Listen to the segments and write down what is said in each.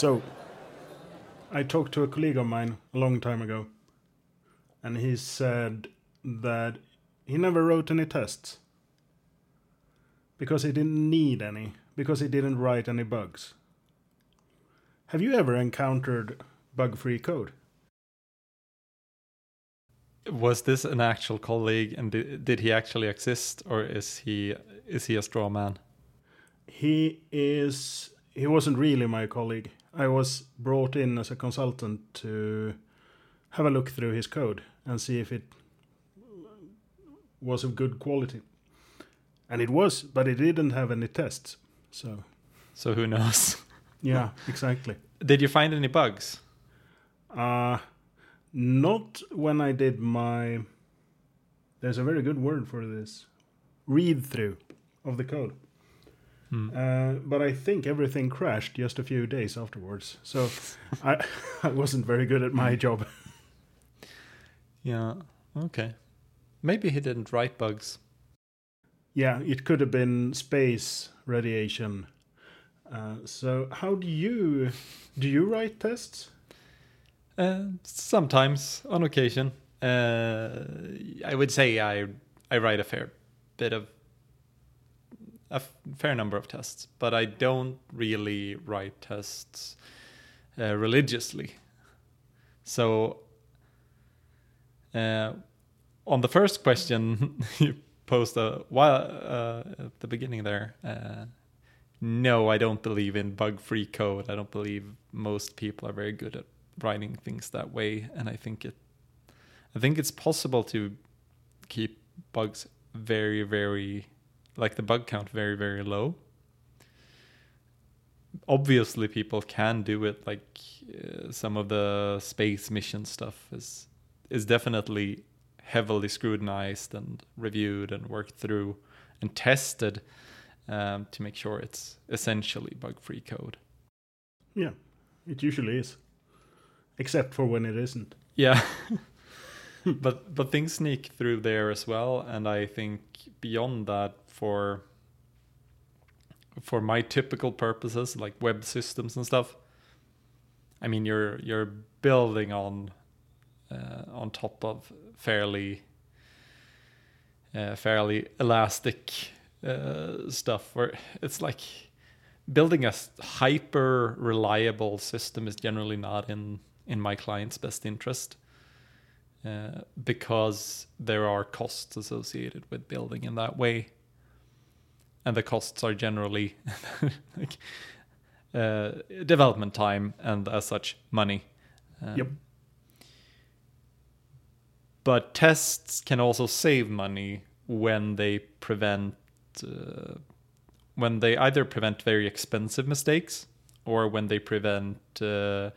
So, I talked to a colleague of mine a long time ago, and he said that he never wrote any tests because he didn't need any, because he didn't write any bugs. Have you ever encountered bug free code? Was this an actual colleague, and did, did he actually exist, or is he is he a straw man? He is. He wasn't really my colleague. I was brought in as a consultant to have a look through his code and see if it was of good quality. And it was, but it didn't have any tests. So, So who knows? yeah, exactly. Did you find any bugs? Uh, not when I did my. There's a very good word for this read through of the code. Hmm. Uh, but I think everything crashed just a few days afterwards. So I, I wasn't very good at my job. Yeah. Okay. Maybe he didn't write bugs. Yeah, it could have been space radiation. Uh, so how do you do? You write tests? Uh, sometimes, on occasion, uh, I would say I I write a fair bit of a f- fair number of tests, but I don't really write tests uh, religiously. So, uh, on the first question you posed a while uh, at the beginning there. Uh, no, I don't believe in bug-free code. I don't believe most people are very good at writing things that way, and I think it, I think it's possible to keep bugs very, very, like the bug count very, very low. Obviously, people can do it. Like uh, some of the space mission stuff is is definitely heavily scrutinized and reviewed and worked through and tested um, to make sure it's essentially bug-free code. Yeah, it usually is, except for when it isn't. Yeah. but but things sneak through there as well and I think beyond that for for my typical purposes like web systems and stuff. I mean you're you're building on uh, on top of fairly uh, fairly elastic uh, stuff where it's like building a hyper reliable system is generally not in in my client's best interest uh, because there are costs associated with building in that way and the costs are generally like uh, development time and as such money um, Yep. but tests can also save money when they prevent uh, when they either prevent very expensive mistakes or when they prevent uh,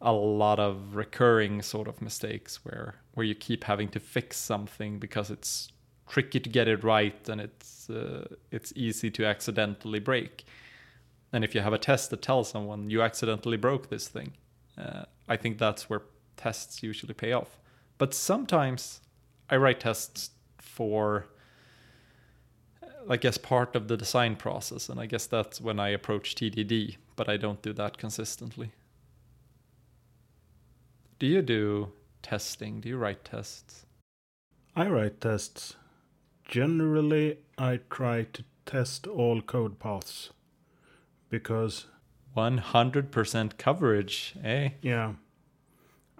a lot of recurring sort of mistakes where where you keep having to fix something because it's tricky to get it right and it's uh, it's easy to accidentally break. And if you have a test that tells someone you accidentally broke this thing uh, i think that's where tests usually pay off. But sometimes i write tests for I guess part of the design process and i guess that's when i approach tdd but i don't do that consistently. Do you do testing? Do you write tests? I write tests. Generally, I try to test all code paths because 100% coverage eh Yeah.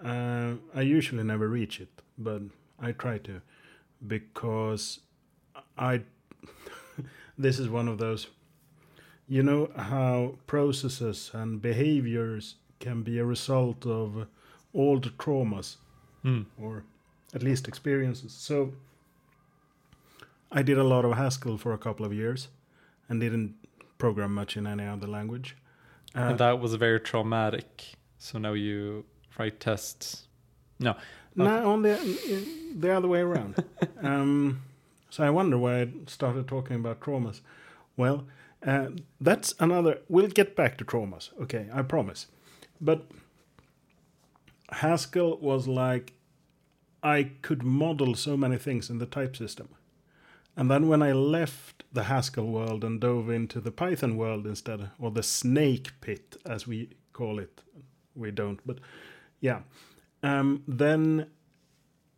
Uh, I usually never reach it, but I try to because I. this is one of those. You know how processes and behaviors can be a result of all the traumas Hmm. or at least experiences. So I did a lot of Haskell for a couple of years and didn't program much in any other language. Uh, and that was very traumatic so now you write tests no No, on the the other way around. um, so I wonder why I started talking about traumas. Well, uh, that's another. We'll get back to traumas. Okay, I promise. But Haskell was like I could model so many things in the type system, and then when I left the Haskell world and dove into the Python world instead, or the snake pit as we call it. We don't, but yeah. Um, then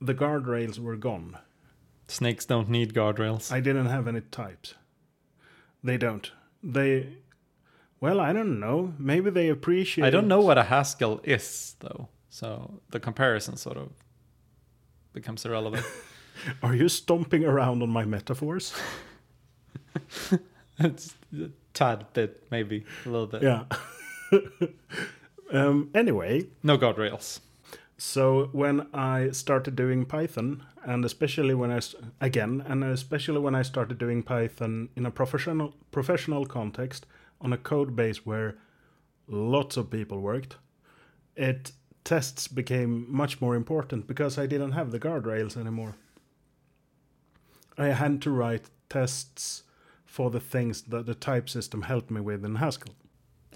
the guardrails were gone. Snakes don't need guardrails. I didn't have any types. They don't. They, well, I don't know. Maybe they appreciate. I don't know what a Haskell is though, so the comparison sort of becomes irrelevant. Are you stomping around on my metaphors? it's a tad bit, maybe a little bit. Yeah. um, anyway, No guardrails. so when I started doing Python, and especially when I again, and especially when I started doing Python in a professional professional context on a code base where lots of people worked, it tests became much more important because I didn't have the guardrails anymore. I had to write tests for the things that the type system helped me with in Haskell.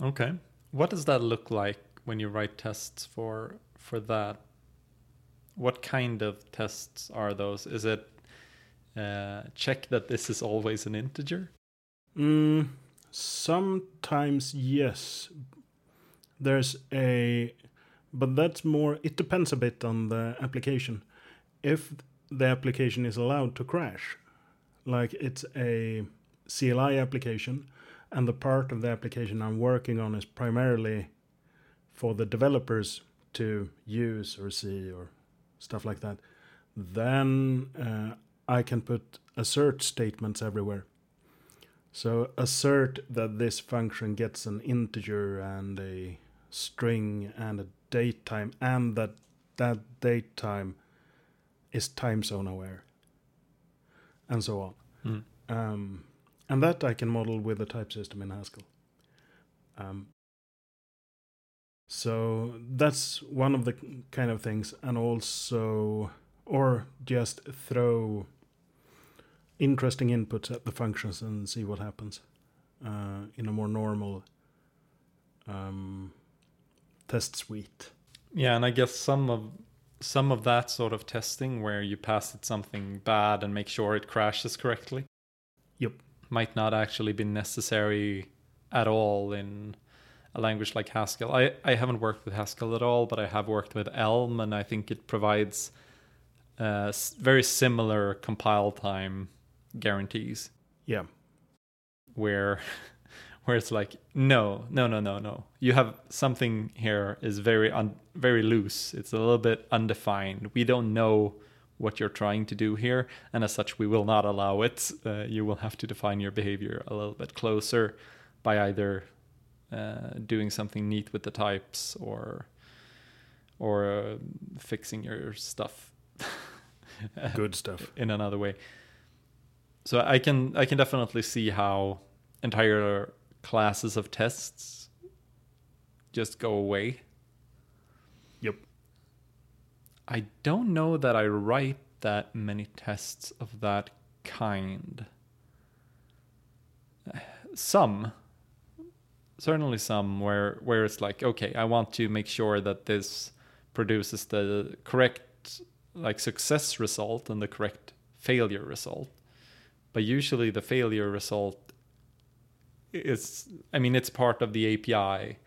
Okay. What does that look like when you write tests for for that? What kind of tests are those? Is it uh, check that this is always an integer? Mm, sometimes yes. There's a, but that's more. It depends a bit on the application. If the application is allowed to crash, like it's a CLI application, and the part of the application I'm working on is primarily for the developers to use or see or stuff like that, then uh, I can put assert statements everywhere. So assert that this function gets an integer and a string and a date time, and that that date time is time zone aware, and so on. Mm. Um, and that I can model with a type system in Haskell. Um, so that's one of the kind of things, and also, or just throw interesting inputs at the functions and see what happens uh, in a more normal um, test suite. Yeah, and I guess some of some of that sort of testing where you pass it something bad and make sure it crashes correctly. Yep. Might not actually be necessary at all in a language like Haskell. I, I haven't worked with Haskell at all, but I have worked with Elm, and I think it provides uh, very similar compile time guarantees Yeah. where where it's like no no no no no you have something here is very un, very loose it's a little bit undefined we don't know what you're trying to do here and as such we will not allow it uh, you will have to define your behavior a little bit closer by either uh, doing something neat with the types or or uh, fixing your stuff Good stuff. in another way. So I can I can definitely see how entire classes of tests just go away. Yep. I don't know that I write that many tests of that kind. Some certainly some where where it's like okay, I want to make sure that this produces the correct like success result and the correct failure result. But usually the failure result is I mean it's part of the API.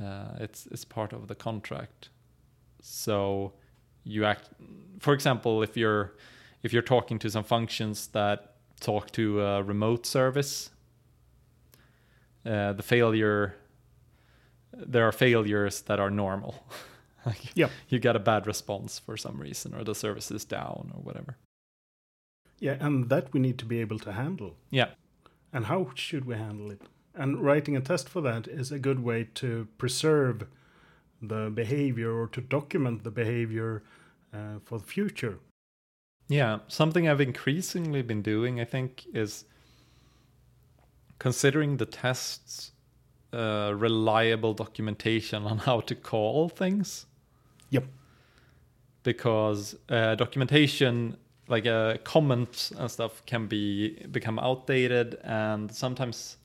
Uh, it's it's part of the contract. So you act for example if you're if you're talking to some functions that talk to a remote service uh, the failure there are failures that are normal like Yep. you get a bad response for some reason or the service is down or whatever Yeah, and that we need to be able to handle. yeah And how should we handle it? And writing a test for that is a good way to preserve the behavior or to document the behavior uh, for the future. Yeah, something I've increasingly been doing, I think, is considering the tests uh, reliable documentation on how to call things. Yep. Because uh, documentation, like uh, comments and stuff, can be become outdated, and sometimes,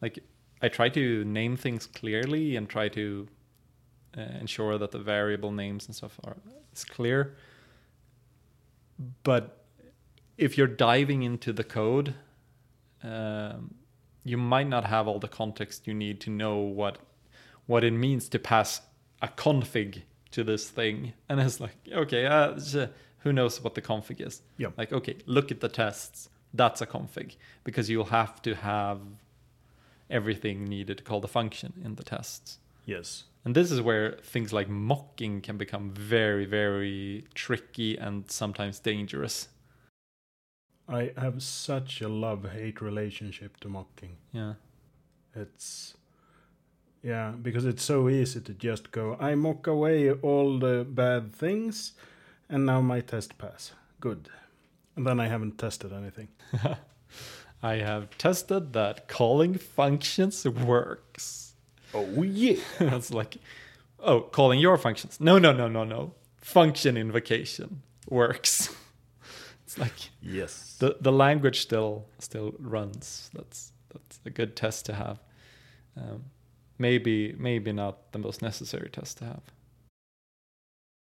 like, I try to name things clearly and try to uh, ensure that the variable names and stuff are is clear but if you're diving into the code, um, you might not have all the context you need to know what what it means to pass a config to this thing. And it's like, okay, uh, who knows what the config is? Yep. Like, okay, look at the tests. That's a config because you'll have to have everything needed to call the function in the tests. Yes. And this is where things like mocking can become very, very tricky and sometimes dangerous. I have such a love hate relationship to mocking. Yeah. It's yeah, because it's so easy to just go, I mock away all the bad things and now my test pass. Good. And then I haven't tested anything. I have tested that calling functions works. Oh yeah. It's like, oh, calling your functions. No, no, no, no, no. Function invocation works. it's like Yes. the the language still still runs. That's that's a good test to have. Um, maybe maybe not the most necessary test to have.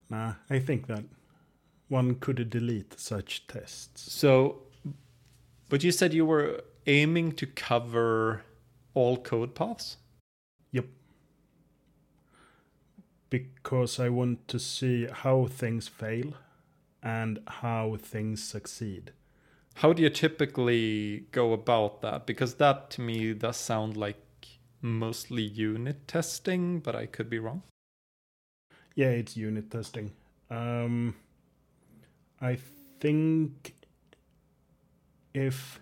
Nah, I think that one could delete such tests. So, but you said you were aiming to cover all code paths. Yep. Because I want to see how things fail and how things succeed. How do you typically go about that? Because that to me does sound like mostly unit testing, but I could be wrong. Yeah, it's unit testing. Um, I think if,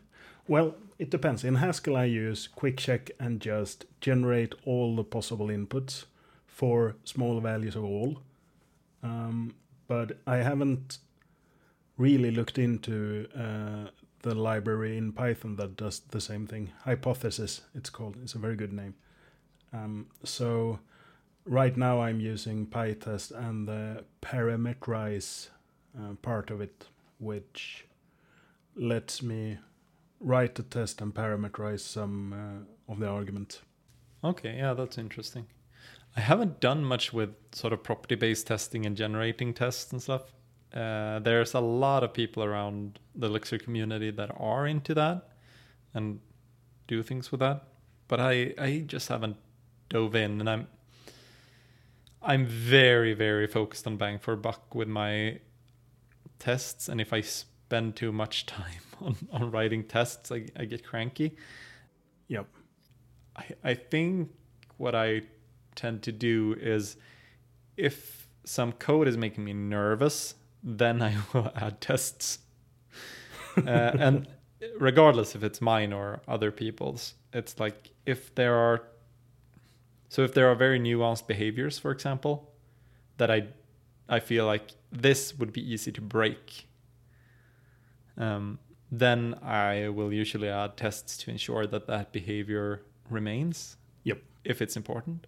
well, it depends. In Haskell, I use QuickCheck and just generate all the possible inputs for small values of all. Um, but I haven't really looked into uh, the library in Python that does the same thing. Hypothesis, it's called. It's a very good name. Um, so right now I'm using PyTest and the parameterize uh, part of it, which lets me write the test and parameterize some uh, of the argument. Okay, yeah, that's interesting. I haven't done much with sort of property based testing and generating tests and stuff. Uh, there's a lot of people around the Elixir community that are into that and do things with that, but I I just haven't dove in, and I'm I'm very very focused on bang for buck with my tests, and if I spend too much time on, on writing tests, I, I get cranky. Yep. I, I think what I tend to do is if some code is making me nervous, then I will add tests. uh, and regardless if it's mine or other people's, it's like if there are so if there are very nuanced behaviors, for example, that I I feel like this would be easy to break. Um, then I will usually add tests to ensure that that behavior remains. Yep. If it's important.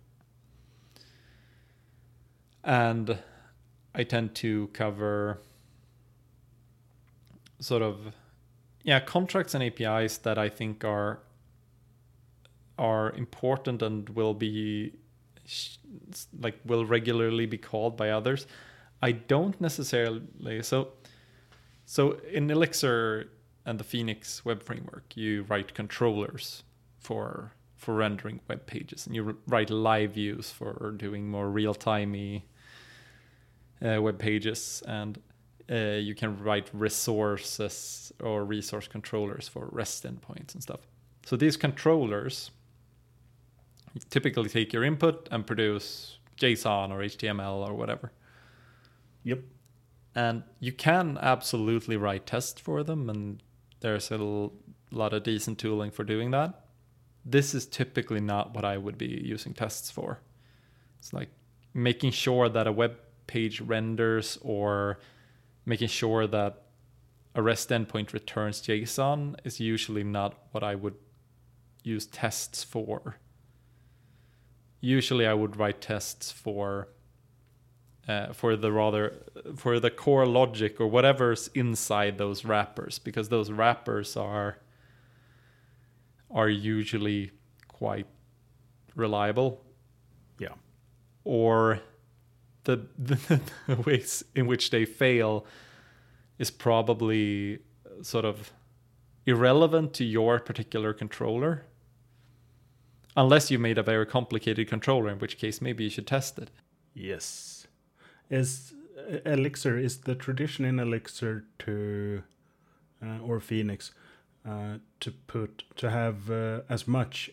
And I tend to cover sort of yeah contracts and APIs that I think are are important and will be like will regularly be called by others. I don't necessarily so so in Elixir and the Phoenix web framework, you write controllers for for rendering web pages, and you write live views for doing more real timey uh, web pages, and uh, you can write resources or resource controllers for REST endpoints and stuff. So these controllers typically take your input and produce JSON or HTML or whatever. Yep. And you can absolutely write tests for them, and there's a lot of decent tooling for doing that. This is typically not what I would be using tests for. It's like making sure that a web page renders or making sure that a REST endpoint returns JSON is usually not what I would use tests for. Usually, I would write tests for uh, for the rather for the core logic or whatever's inside those wrappers because those wrappers are are usually quite reliable Yeah. or the, the, the ways in which they fail is probably sort of irrelevant to your particular controller unless you made a very complicated controller, in which case maybe you should test it. Yes. Is uh, Elixir is the tradition in Elixir to uh, or Phoenix uh, to put to have uh, as much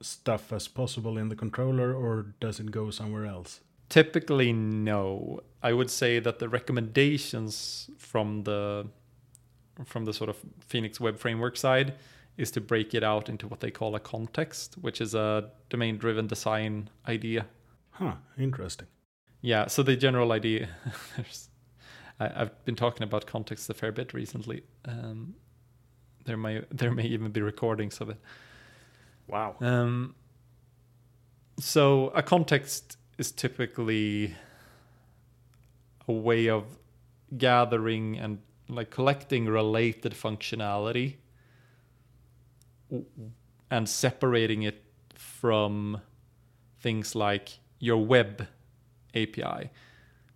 stuff as possible in the controller, or does it go somewhere else? Typically, no. I would say that the recommendations from the from the sort of Phoenix Web Framework side is to break it out into what they call a context, which is a domain-driven design idea. Huh. Interesting. Yeah. So the general idea, there's, I, I've been talking about context a fair bit recently. Um, there may there may even be recordings of it. Wow. Um, so a context is typically a way of gathering and like collecting related functionality and separating it from things like your web API.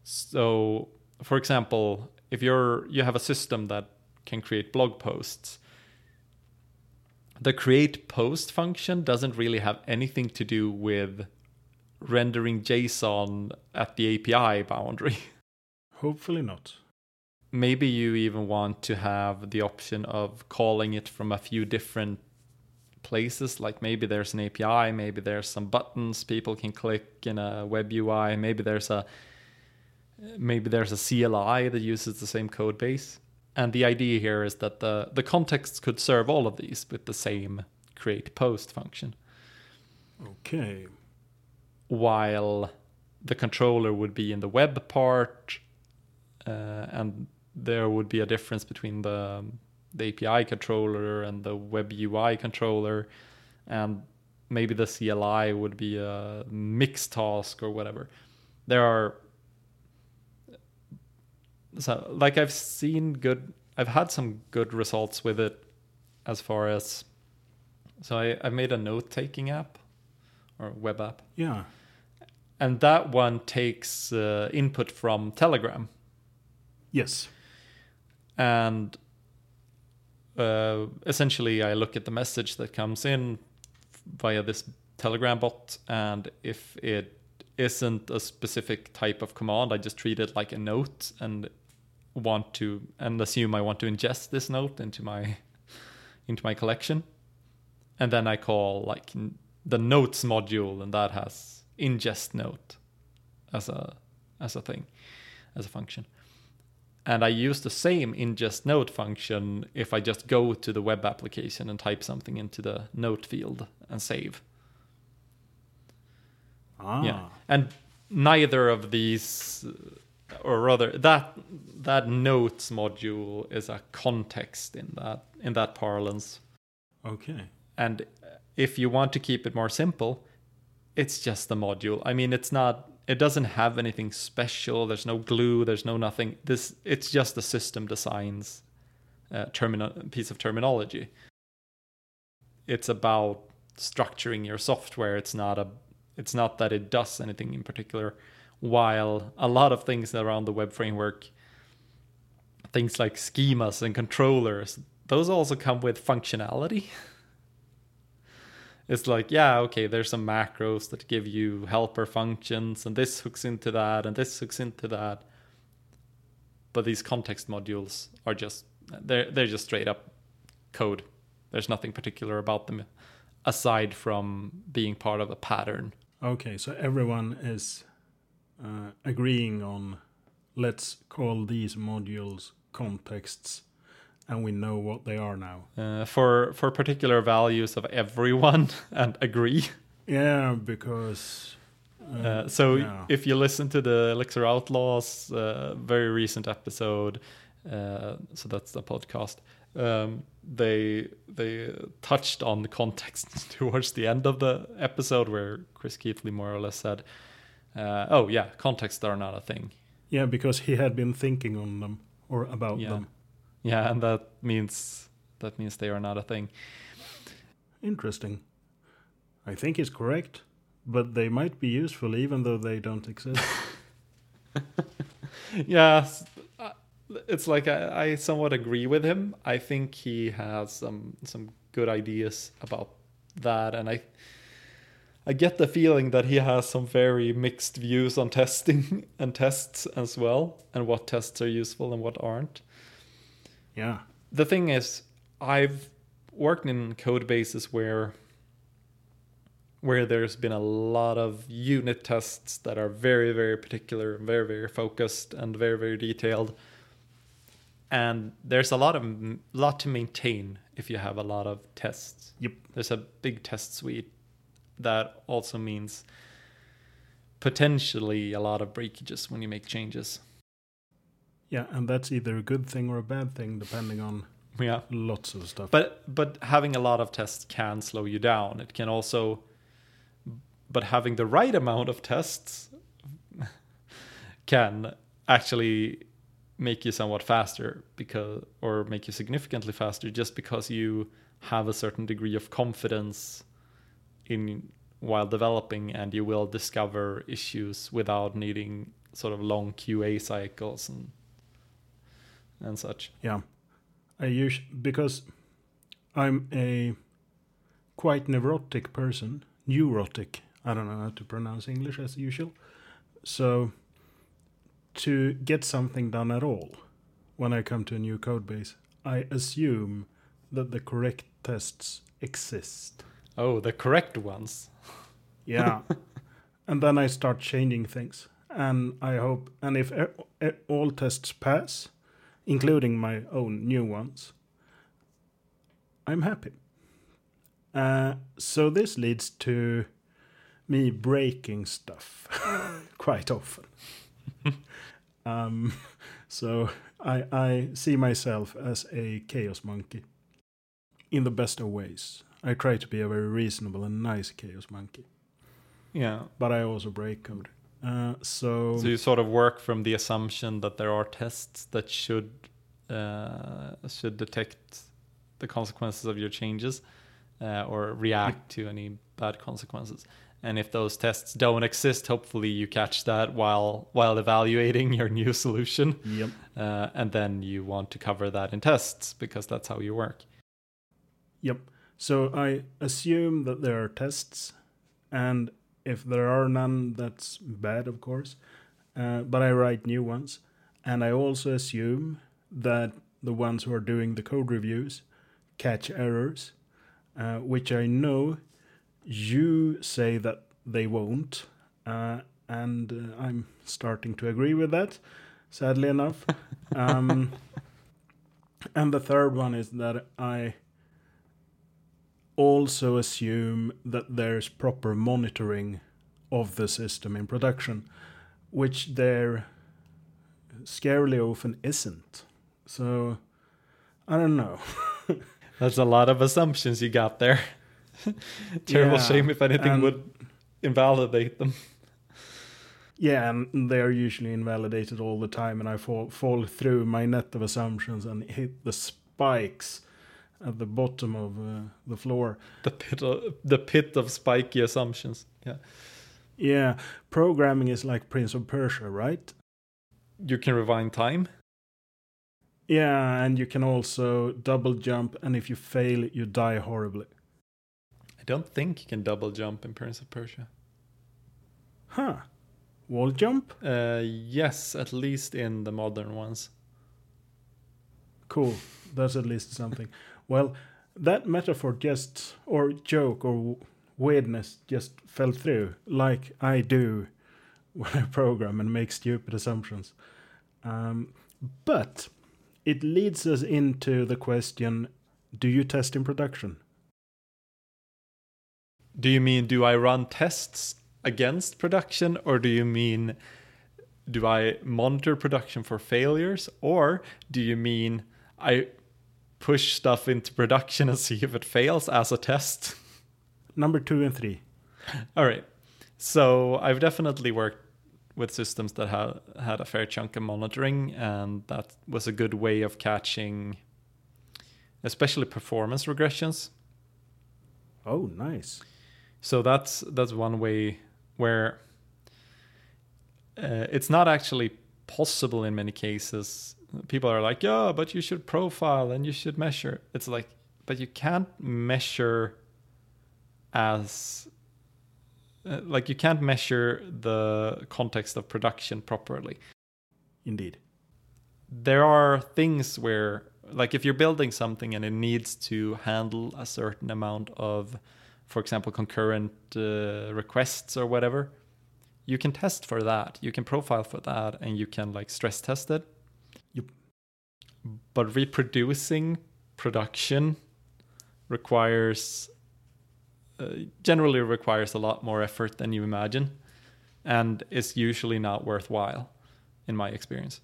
So, for example, if you're you have a system that can create blog posts, the create post function doesn't really have anything to do with rendering JSON at the API boundary. Hopefully not. Maybe you even want to have the option of calling it from a few different places. Like maybe there's an API, maybe there's some buttons people can click in a web UI, maybe there's a maybe there's a CLI that uses the same code base. And the idea here is that the, the context could serve all of these with the same create post function, Okay. while the controller would be in the web part, uh, and there would be a difference between the, the API controller and the web UI controller, and maybe the CLI would be a mix task or whatever. There are so like I've seen good I've had some good results with it as far as so I, I made a note taking app or web app Yeah. and that one takes uh, input from telegram Yes. and uh, essentially i look at the message that comes in via this telegram bot and if it isn't a specific type of command i just treat it like a note and want to and assume i want to ingest this note into my into my collection. And then i call like the notes module and that has ingest note as a as a thing as a function and I use the same ingest note function if I just go to the web application and type something into the note field and save. Ah. Yeah. And neither of these uh, or rather that that notes module is a context in that in that parlance. Okay. And if you want to keep it more simple, it's just the module. I mean, it's not. It doesn't have anything special. There's no glue. There's no nothing. This. It's just a system designs uh, terminal piece of terminology. It's about structuring your software. It's not a. It's not that it does anything in particular. While a lot of things around the web framework, things like schemas and controllers, those also come with functionality. it's like yeah okay there's some macros that give you helper functions and this hooks into that and this hooks into that. But these context modules are just they're they're just straight up code. There's nothing particular about them aside from being part of a pattern. Okay. So everyone is uh, agreeing on let's call these modules contexts, and we know what they are now. uh, for for particular values of everyone and agree Yeah, because. Uh, so yeah. if you listen to the Elixir Outlaws uh, very recent episode, uh, so that's the podcast. Um, they they touched on the context towards the end of the episode where Chris Keathley more or less said, uh, "Oh yeah, contexts are not a thing." Yeah, because he had been thinking on them or about Yeah. them. Yeah, and that means that means they are not a thing. Interesting. I think he's correct, but they might be useful even though they don't exist. yeah, uh, it's like I, I somewhat agree with him. I think he has some some good ideas about that, and I I get the feeling that he has some very mixed views on testing and tests as well, and what tests are useful and what aren't. Yeah. The thing is, I've worked in code bases where where there's been a lot of unit tests that are very very particular very very focused and very very detailed and there's a lot of lot to maintain if you have a lot of tests Yep. there's a big test suite that also means potentially a lot of breakages when you make changes Yeah, and that's either a good thing or a bad thing depending on yeah lots of stuff. but but having a lot of tests can slow you down it can also but having the right amount of tests can actually make you somewhat faster because or make you significantly faster just because you have a certain degree of confidence in while developing and you will discover issues without needing sort of long QA cycles and and such. Yeah, I use because I'm a quite neurotic person, neurotic. I don't know how to pronounce English as usual. So to get something done at all, when I come to a new code base, I assume that the correct tests exist. Oh, the correct ones. Yeah. and then I start changing things. And I hope, and if all tests pass, including my own new ones, I'm happy. Uh, so this leads to me breaking stuff quite often. um, so I, I see myself as a chaos monkey in the best of ways. I try to be a very reasonable and nice chaos monkey Yeah. but I also break code. Uh, so, So you sort of work from the assumption that there are tests that should uh, should detect the consequences of your changes uh, or react to any bad consequences. And if those tests don't exist, hopefully you catch that while while evaluating your new solution, yep, uh, and then you want to cover that in tests because that's how you work. yep. So I assume that there are tests, and if there are none, that's bad, of course. Uh, but I write new ones, and I also assume that the ones who are doing the code reviews catch errors, uh, which I know you say that they won't, uh, and uh, I'm starting to agree with that. Sadly enough, um, and the third one is that I also assume that there's proper monitoring of the system in production, which there scarily often isn't. So I don't know. That's a lot of assumptions you got there. Terrible Yeah, shame if anything would invalidate them. Yeah, and they are usually invalidated all the time, and I fall fall through my net of assumptions and hit the spikes at the bottom of uh, the floor. The pit of the pit of spiky assumptions. Yeah. Yeah, programming is like Prince of Persia, right? You can rewind time. Yeah, and you can also double jump, and if you fail, you die horribly. I don't think you can double jump in Prince of Persia. Huh. Wall jump? Uh, yes, at least in the modern ones. Cool. That's at least something. Well, that metaphor just, or joke, or weirdness just fell through, like I do when I program and make stupid assumptions. Um, but it leads us into the question do you test in production? Do you mean do I run tests against production or do you mean do I monitor production for failures or do you mean I push stuff into production and see if it fails as a test? Number two and three. All right. So I've definitely worked with systems that have had a fair chunk of monitoring, and that was a good way of catching, especially performance regressions. Oh, nice. So that's that's one way where uh, it's not actually possible in many cases. People are like, "Yeah, but you should profile and you should measure." It's like, but you can't measure as uh, like you can't measure the context of production properly. Indeed. There are things where, like, if you're building something and it needs to handle a certain amount of, for example, concurrent uh, requests or whatever, you can test for that. You can profile for that, and you can like stress test it. But reproducing production requires uh, generally requires a lot more effort than you imagine and is usually not worthwhile in my experience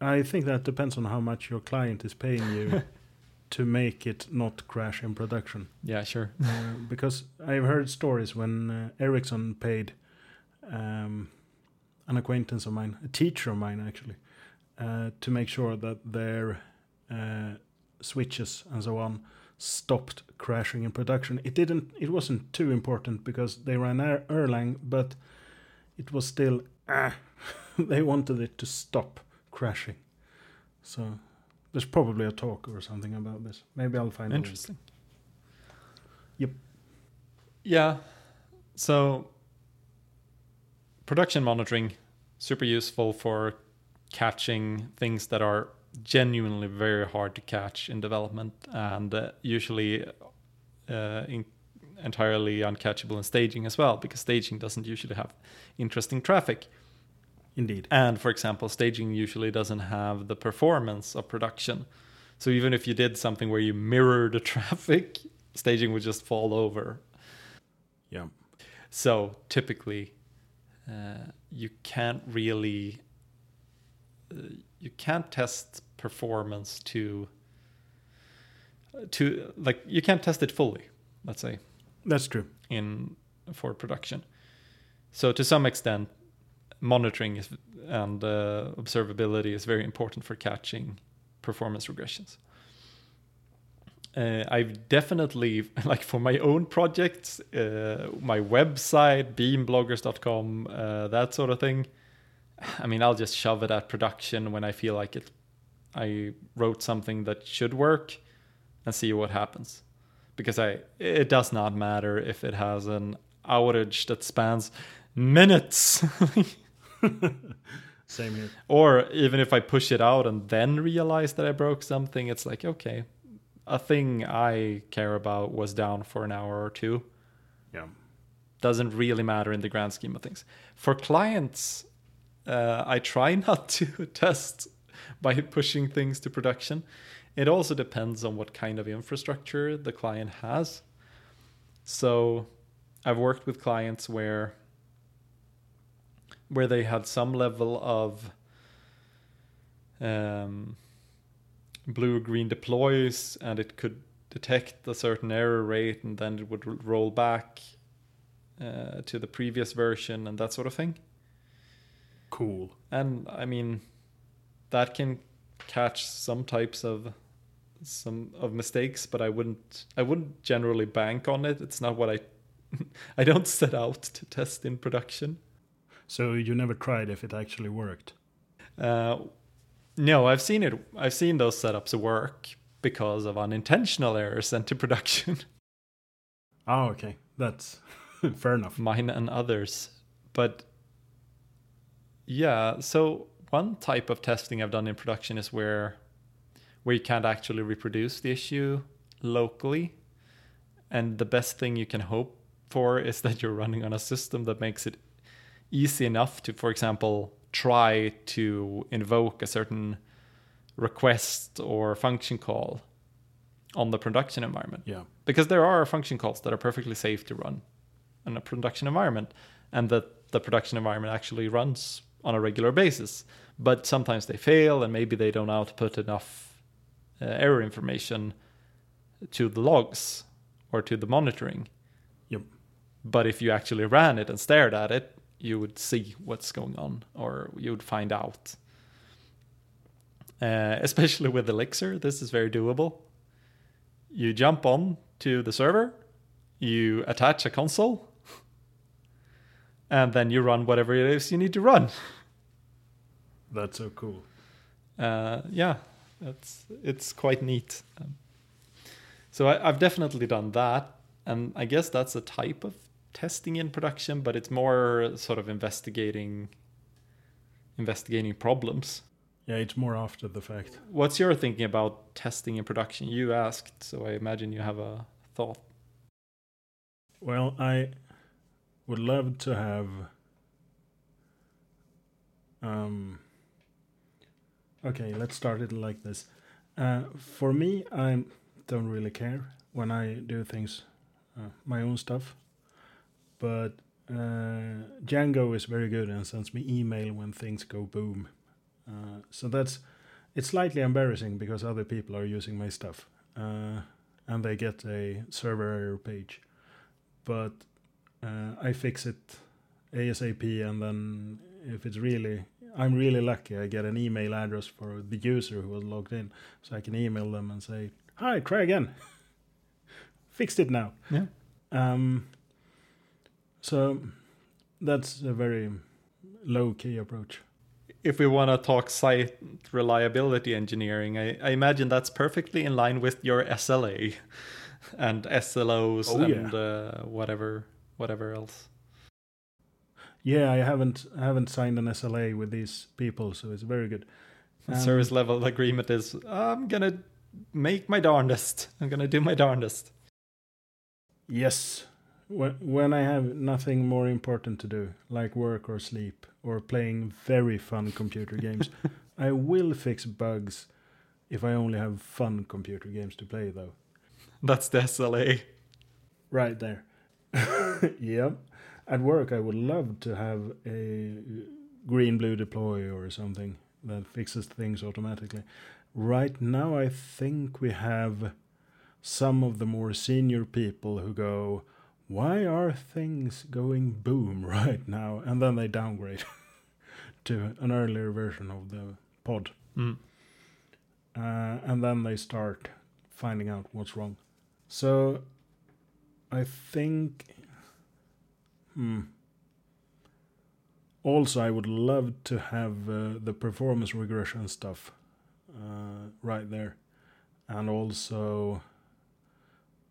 I think that depends on how much your client is paying you to make it not crash in production. yeah sure Uh, because I've heard stories when uh, Ericsson paid um, an acquaintance of mine, a teacher of mine actually, uh, to make sure that their uh, switches and so on stopped crashing in production. It didn't. It wasn't too important because they ran Er- Erlang, but it was still. Ah, they wanted it to stop crashing. So there's probably a talk or something about this. Maybe I'll find. interesting Yep. yeah so production monitoring super useful for catching things that are genuinely very hard to catch in development and uh, usually uh, in, entirely uncatchable in staging as well because staging doesn't usually have interesting traffic Indeed. and for example staging usually doesn't have the performance of production so even if you did something where you mirror the traffic staging would just fall over Yeah. so typically, uh, you can't really you can't test performance to to like you can't test it fully. Let's say That's true. in for production. So to some extent, monitoring is, and uh, observability is very important for catching performance regressions. Uh, I've definitely like for my own projects, uh, my website, beambloggers.com, uh, that sort of thing. I mean, I'll just shove it at production when I feel like it. I wrote something that should work, and see what happens, because I it does not matter if it has an outage that spans minutes. Same here. or even if I push it out and then realize that I broke something, it's like, okay, a thing I care about was down for an hour or two. Yeah. Doesn't really matter in the grand scheme of things. For clients, uh, I try not to test by pushing things to production. It also depends on what kind of infrastructure the client has. So I've worked with clients where where they had some level of um, blue green deploys and it could detect a certain error rate and then it would roll back uh, to the previous version and that sort of thing. Cool. And I mean, that can catch some types of some of mistakes, but I wouldn't I wouldn't generally bank on it. It's not what I I don't set out to test in production. So you never tried if it actually worked. Uh, no, I've seen it. I've seen those setups work because of unintentional errors sent to production, Oh, okay. That's fair enough. mine and others. But yeah, so one type of testing I've done in production is where where you can't actually reproduce the issue locally, and the best thing you can hope for is that you're running on a system that makes it easy enough to, for example, try to invoke a certain request or function call on the production environment. Yeah. Because there are function calls that are perfectly safe to run in a production environment, and that the production environment actually runs on a regular basis. But sometimes they fail, and maybe they don't output enough uh, error information to the logs or to the monitoring. Yep. But if you actually ran it and stared at it, you would see what's going on, or you would find out. Uh, especially with Elixir, this is very doable. You jump on to the server, you attach a console, and then you run whatever it is you need to run. That's so cool. Uh, yeah, that's it's quite neat. Um, so I, I've definitely done that, and I guess that's a type of testing in production, but it's more sort of investigating investigating problems. Yeah, it's more after the fact. What's your thinking about testing in production? You asked, so I imagine you have a thought. Well, I would love to have um okay let's start it like this. Uh, for me i don't really care when i do things uh, my own stuff but uh, django is very good and sends me email when things go boom. Uh, so that's it's slightly embarrassing because other people are using my stuff uh, and they get a server error page. But uh, I fix it ASAP, and then if it's really, I'm really lucky, I get an email address for the user who was logged in, so I can email them and say, "Hi, try again. Fixed it now." Yeah. Um. So that's a very low key approach. If we want to talk site reliability engineering, I, I imagine that's perfectly in line with your SLA and SLOs Oh, yeah. and uh, whatever whatever else. Yeah, I haven't I haven't signed an SLA with these people, so it's very good. Um, Service level agreement is I'm gonna make my darndest. I'm gonna do my darndest. Yes. When, when I have nothing more important to do, like work or sleep, or playing very fun computer games, I will fix bugs if I only have fun computer games to play, though. That's the SLA. Right there. yep. At work, I would love to have a green blue deploy or something that fixes things automatically. Right now, I think we have some of the more senior people who go, Why are things going boom right now? And then they downgrade to an earlier version of the pod. Mm. Uh, and then they start finding out what's wrong. So I think. Hmm. Also, I would love to have uh, the performance regression stuff uh, right there. And also,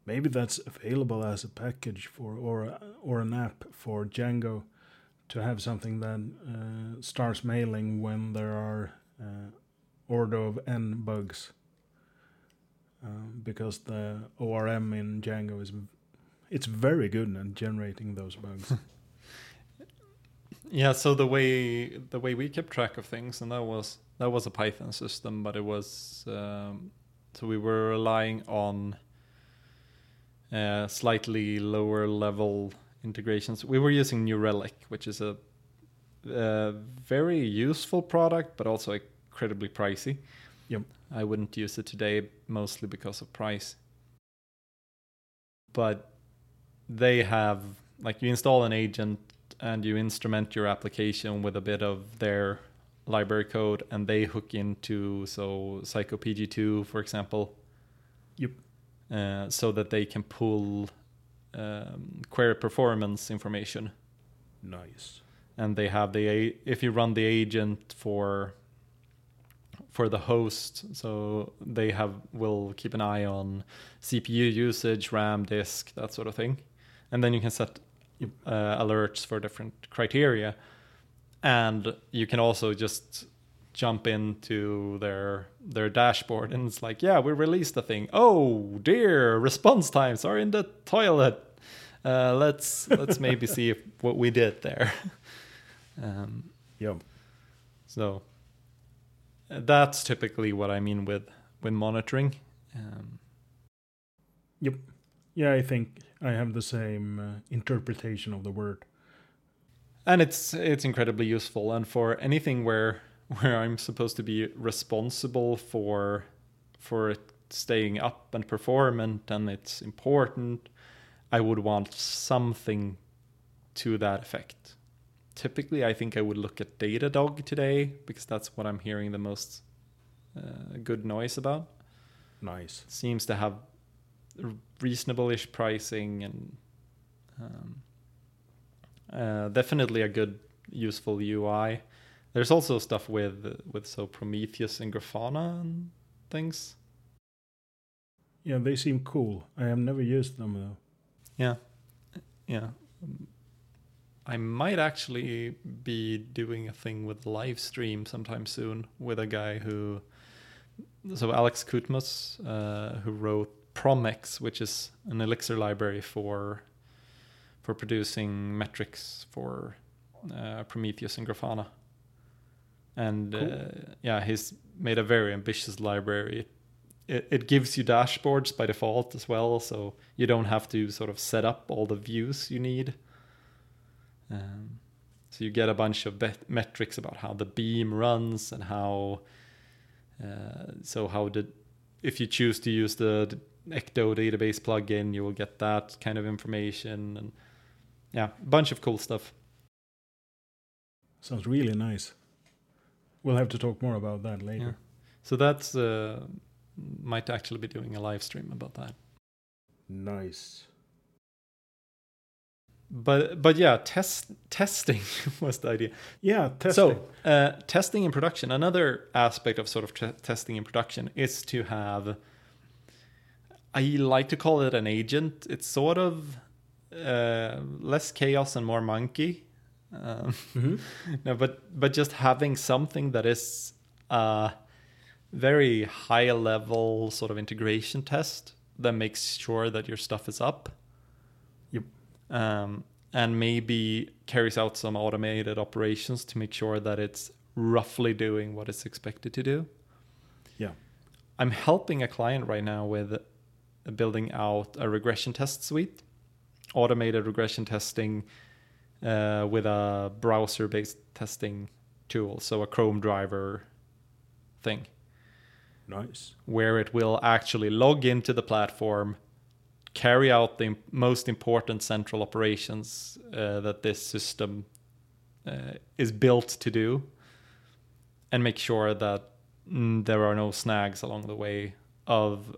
maybe that's available as a package for or or an app for Django to have something that uh, starts mailing when there are uh, order of n bugs um, because the ORM in Django is it's very good at generating those bugs. Yeah, so the way the way we kept track of things, and that was that was a Python system, but it was um, so we were relying on uh, slightly lower level integrations. We were using New Relic, which is a, a very useful product, but also incredibly pricey. Yep. I wouldn't use it today, mostly because of price. But they have like you install an agent and you instrument your application with a bit of their library code and they hook into so psycopg2 for example Yep. uh, so that they can pull um, query performance information nice. and they have the if you run the agent for for the host so they have will keep an eye on cpu usage ram disk that sort of thing and then you can set uh, alerts for different criteria and you can also just jump into their their dashboard and it's like yeah we released the thing oh dear response times are in the toilet uh, let's let's maybe see if what we did there um, Yep. so that's typically what I mean with with monitoring. Um, Yep. Yeah, I think I have the same uh, interpretation of the word. and it's it's incredibly useful and for anything where where I'm supposed to be responsible for for it staying up and performant and it's important, I would want something to that effect. Typically, I think I would look at Datadog today because that's what I'm hearing the most uh, good noise about. Nice. seems to have reasonable-ish pricing and um, uh, definitely a good useful UI. There's also stuff with with so Prometheus and Grafana and things. Yeah, they seem cool. I have never used them though. Yeah, yeah. I might actually be doing a thing with live stream sometime soon with a guy who, so Alex Koutmos, uh, who wrote Promex, which is an Elixir library for for producing metrics for uh, Prometheus and Grafana. And Cool. uh, yeah, he's made a very ambitious library. It, it gives you dashboards by default as well, so you don't have to sort of set up all the views you need. Um, so you get a bunch of bet- metrics about how the beam runs and how. Uh, so how did if you choose to use the, the Ecto database plugin, you will get that kind of information and yeah, a bunch of cool stuff. Sounds really nice. We'll have to talk more about that later. Yeah. So that's uh, might actually be doing a live stream about that. Nice. But but yeah, test testing was the idea. Yeah, testing. So uh, testing in production. Another aspect of sort of te- testing in production is to have. I like to call it an agent. It's sort of uh, less chaos and more monkey. Um, Mhm. no, but but just having something that is a very high level sort of integration test that makes sure that your stuff is up. Yep. Um, and maybe carries out some automated operations to make sure that it's roughly doing what it's expected to do. Yeah. I'm helping a client right now with building out a regression test suite, automated regression testing uh, with a browser based testing tool, so a Chrome driver thing, Nice. where it will actually log into the platform, carry out the most important central operations uh, that this system uh, is built to do, and make sure that mm, there are no snags along the way of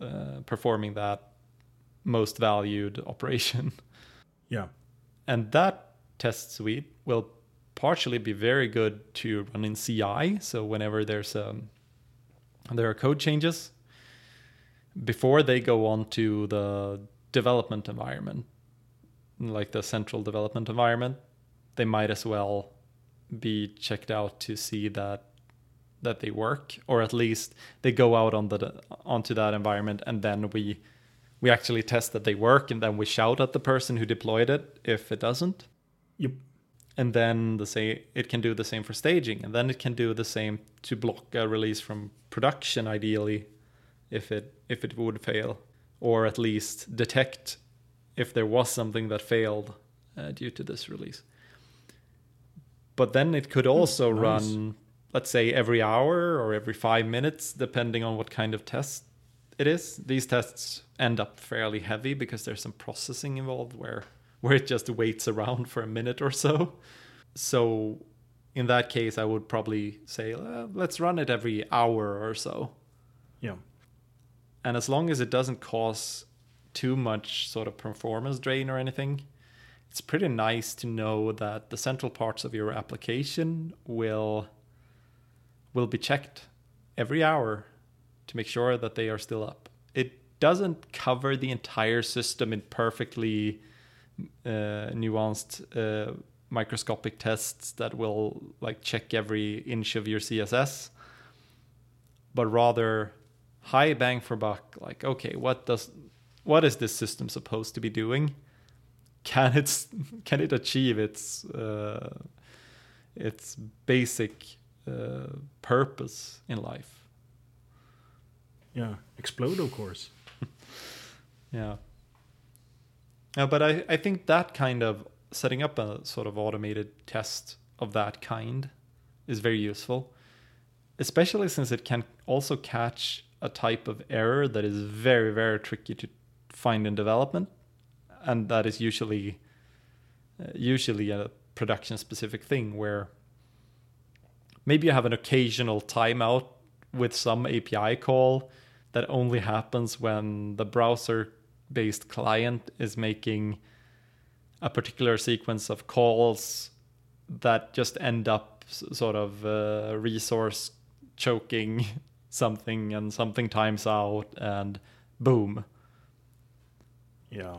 uh, performing that most valued operation. Yeah. And that test suite will partially be very good to run in CI. So whenever there's um, there are code changes before they go on to the development environment, like the central development environment, they might as well be checked out to see that that they work, or at least they go out on the onto that environment, and then we we actually test that they work, and then we shout at the person who deployed it if it doesn't Yep. and then the say it can do the same for staging and then it can do the same to block a release from production ideally if it if it would fail or at least detect if there was something that failed uh, due to this release but then it could also nice. run let's say every hour or every 5 minutes depending on what kind of test it is these tests end up fairly heavy because there's some processing involved where where it just waits around for a minute or so. So in that case, I would probably say, uh, let's run it every hour or so. Yeah. And as long as it doesn't cause too much sort of performance drain or anything, it's pretty nice to know that the central parts of your application will will be checked every hour to make sure that they are still up. It doesn't cover the entire system in perfectly uh, nuanced uh, microscopic tests that will like check every inch of your css but rather high bang for buck like okay what does what is this system supposed to be doing can it can it achieve its uh, its basic uh, purpose in life Yeah. Explode, of course. Yeah. Yeah, but I, I think that kind of setting up a sort of automated test of that kind is very useful, especially since it can also catch a type of error that is very, very tricky to find in development. And that is usually uh, usually a production specific thing where maybe you have an occasional timeout with some API call that only happens when the browser based client is making a particular sequence of calls that just end up sort of uh, resource choking something and something times out and boom Yeah.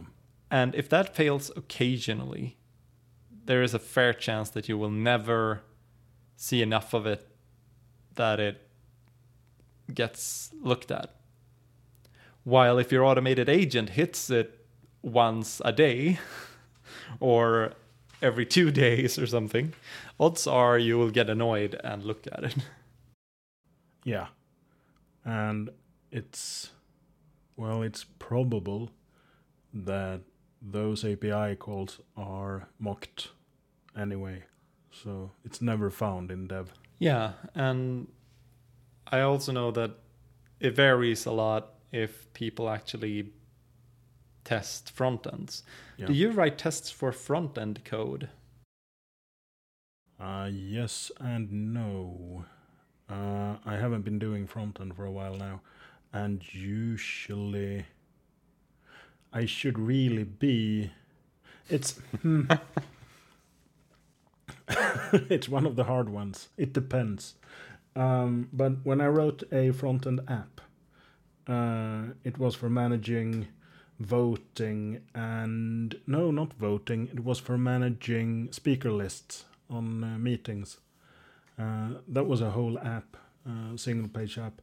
And if that fails occasionally, there is a fair chance that you will never see enough of it that it gets looked at. While if your automated agent hits it once a day or every two days or something, odds are you will get annoyed and look at it. Yeah. And it's, well, it's probable that those API calls are mocked anyway. So it's never found in dev. Yeah, and I also know that it varies a lot if people actually test front ends. Yeah. Do you write tests for front end code? Uh, yes and no. Uh, I haven't been doing front end for a while now, and usually I should really be. It's hmm. it's one of the hard ones. It depends. Um, but when I wrote a front end app, uh, it was for managing voting and no, not voting. It was for managing speaker lists on uh, meetings. Uh, that was a whole app, uh, single page app,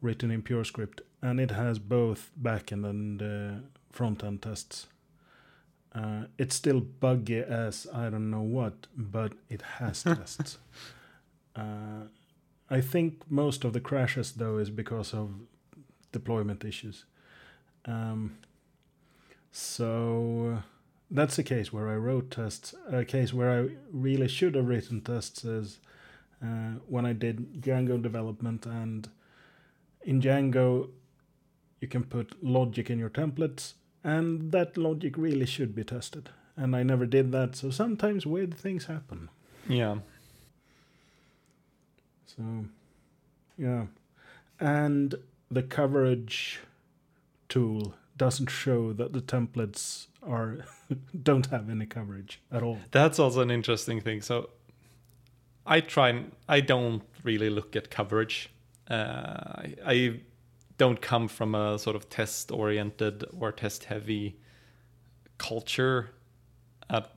written in PureScript, and it has both backend and uh, front end tests. Uh, it's still buggy as I don't know what, but it has tests. Uh, I think most of the crashes though is because of deployment issues. Um, so that's a case where I wrote tests. A case where I really should have written tests is uh, when I did Django development, and in Django you can put logic in your templates, and that logic really should be tested. And I never did that, so sometimes weird things happen. Yeah. So, yeah. And the coverage tool doesn't show that the templates are don't have any coverage at all. That's also an interesting thing. So I try and I don't really look at coverage. Uh, I, I don't come from a sort of test oriented or test heavy culture at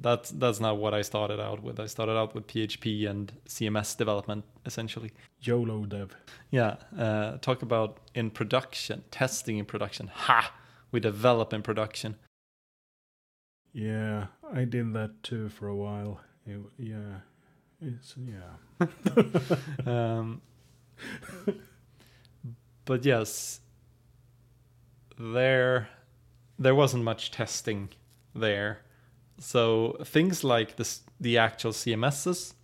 that's that's not what I started out with. I started out with PHP and CMS development essentially. YOLO dev. Yeah, uh, talk about in production, testing in production. Ha! We develop in production. Yeah, I did that too for a while. It, yeah, it's yeah. um, but yes, there there wasn't much testing there. So things like this, the actual CMSs,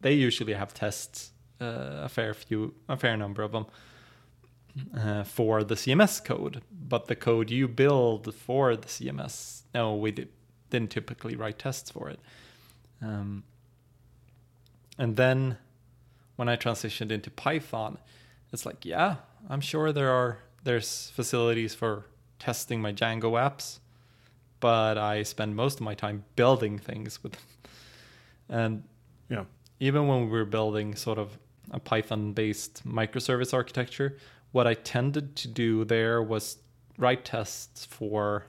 they usually have tests, uh, a fair few, a fair number of them, uh, for the CMS code. But the code you build for the CMS, no, we did, didn't typically write tests for it. Um, and then when I transitioned into Python, it's like, yeah, I'm sure there are there's facilities for testing my Django apps, but I spend most of my time building things with them. And Yeah. even when we were building sort of a Python based microservice architecture, what I tended to do there was write tests for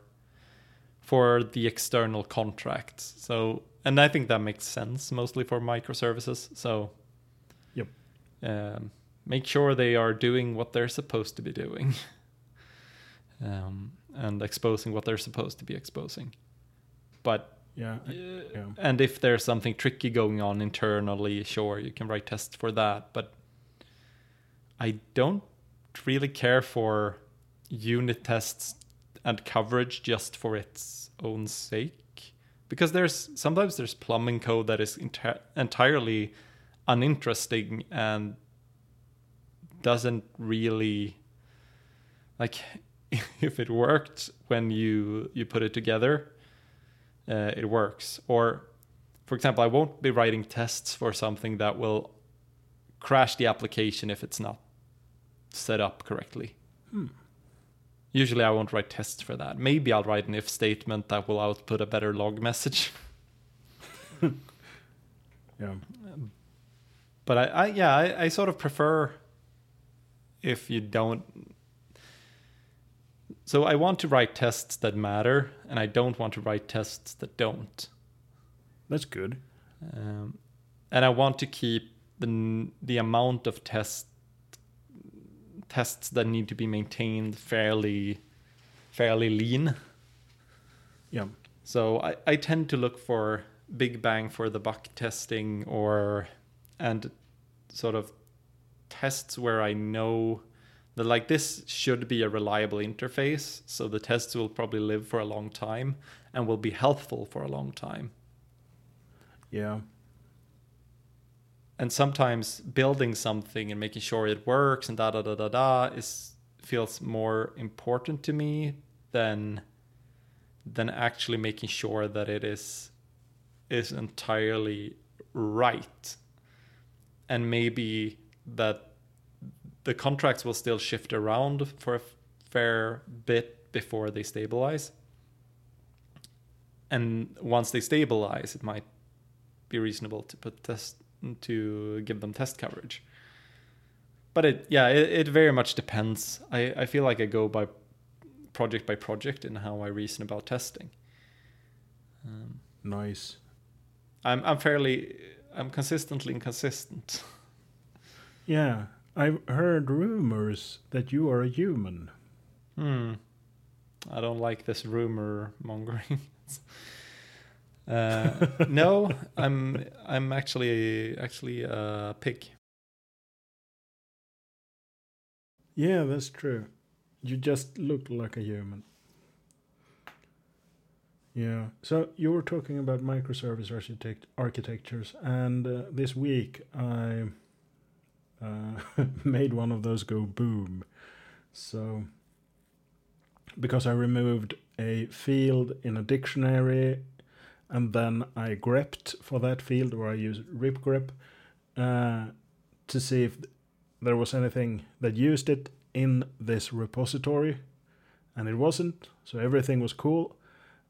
for the external contracts. So and I think that makes sense mostly for microservices. So Yep. um, make sure they are doing what they're supposed to be doing. um, and exposing what they're supposed to be exposing. But Yeah. Uh, yeah. and if there's something tricky going on internally, sure, you can write tests for that. But I don't really care for unit tests and coverage just for its own sake. Because there's sometimes there's plumbing code that is enti- entirely uninteresting and doesn't really like if it worked when you you put it together uh, it works. Or, for example, I won't be writing tests for something that will crash the application if it's not set up correctly. Hmm. Usually, I won't write tests for that. Maybe I'll write an if statement that will output a better log message. Yeah. But I, I yeah, I, I sort of prefer if you don't so I want to write tests that matter, and I don't want to write tests that don't. That's good. Um, and I want to keep the the amount of test tests that need to be maintained fairly fairly lean. Yeah. So I, I tend to look for big bang for the buck testing or and sort of tests where I know that like this should be a reliable interface so the tests will probably live for a long time and will be helpful for a long time. Yeah. and sometimes building something and making sure it works and da da da da da is feels more important to me than than actually making sure that it is is entirely right and maybe that the contracts will still shift around for a fair bit before they stabilize and once they stabilize it might be reasonable to put test to give them test coverage. But it yeah, it, it very much depends. I, I feel like I go by project by project in how I reason about testing. Um, Nice. I'm I'm fairly I'm consistently inconsistent. Yeah. I've heard rumors that you are a human. Hmm. I don't like this rumor mongering. uh, no, I'm I'm actually actually a pig. Yeah, that's true. You just look like a human. Yeah. So you were talking about microservice architect architectures, and uh, this week I uh, made one of those go boom. So because I removed a field in a dictionary, and then I grepped for that field, or I used rip grep uh, to see if there was anything that used it in this repository and it wasn't so everything was cool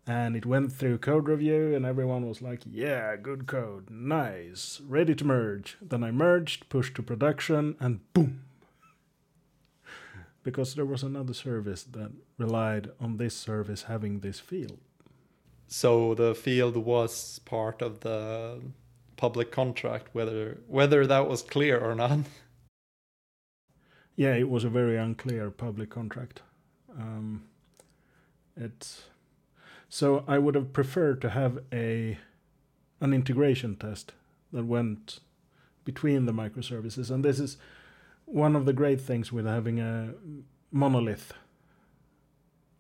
and it went through code review and everyone was like yeah good code nice ready to merge. Then i merged pushed to production and boom. Because there was another service that relied on this service having this field. So the field was part of the public contract, whether whether that was clear or not. yeah it was a very unclear public contract. Um, it's so i would have preferred to have a an integration test that went between the microservices and this is one of the great things with having a monolith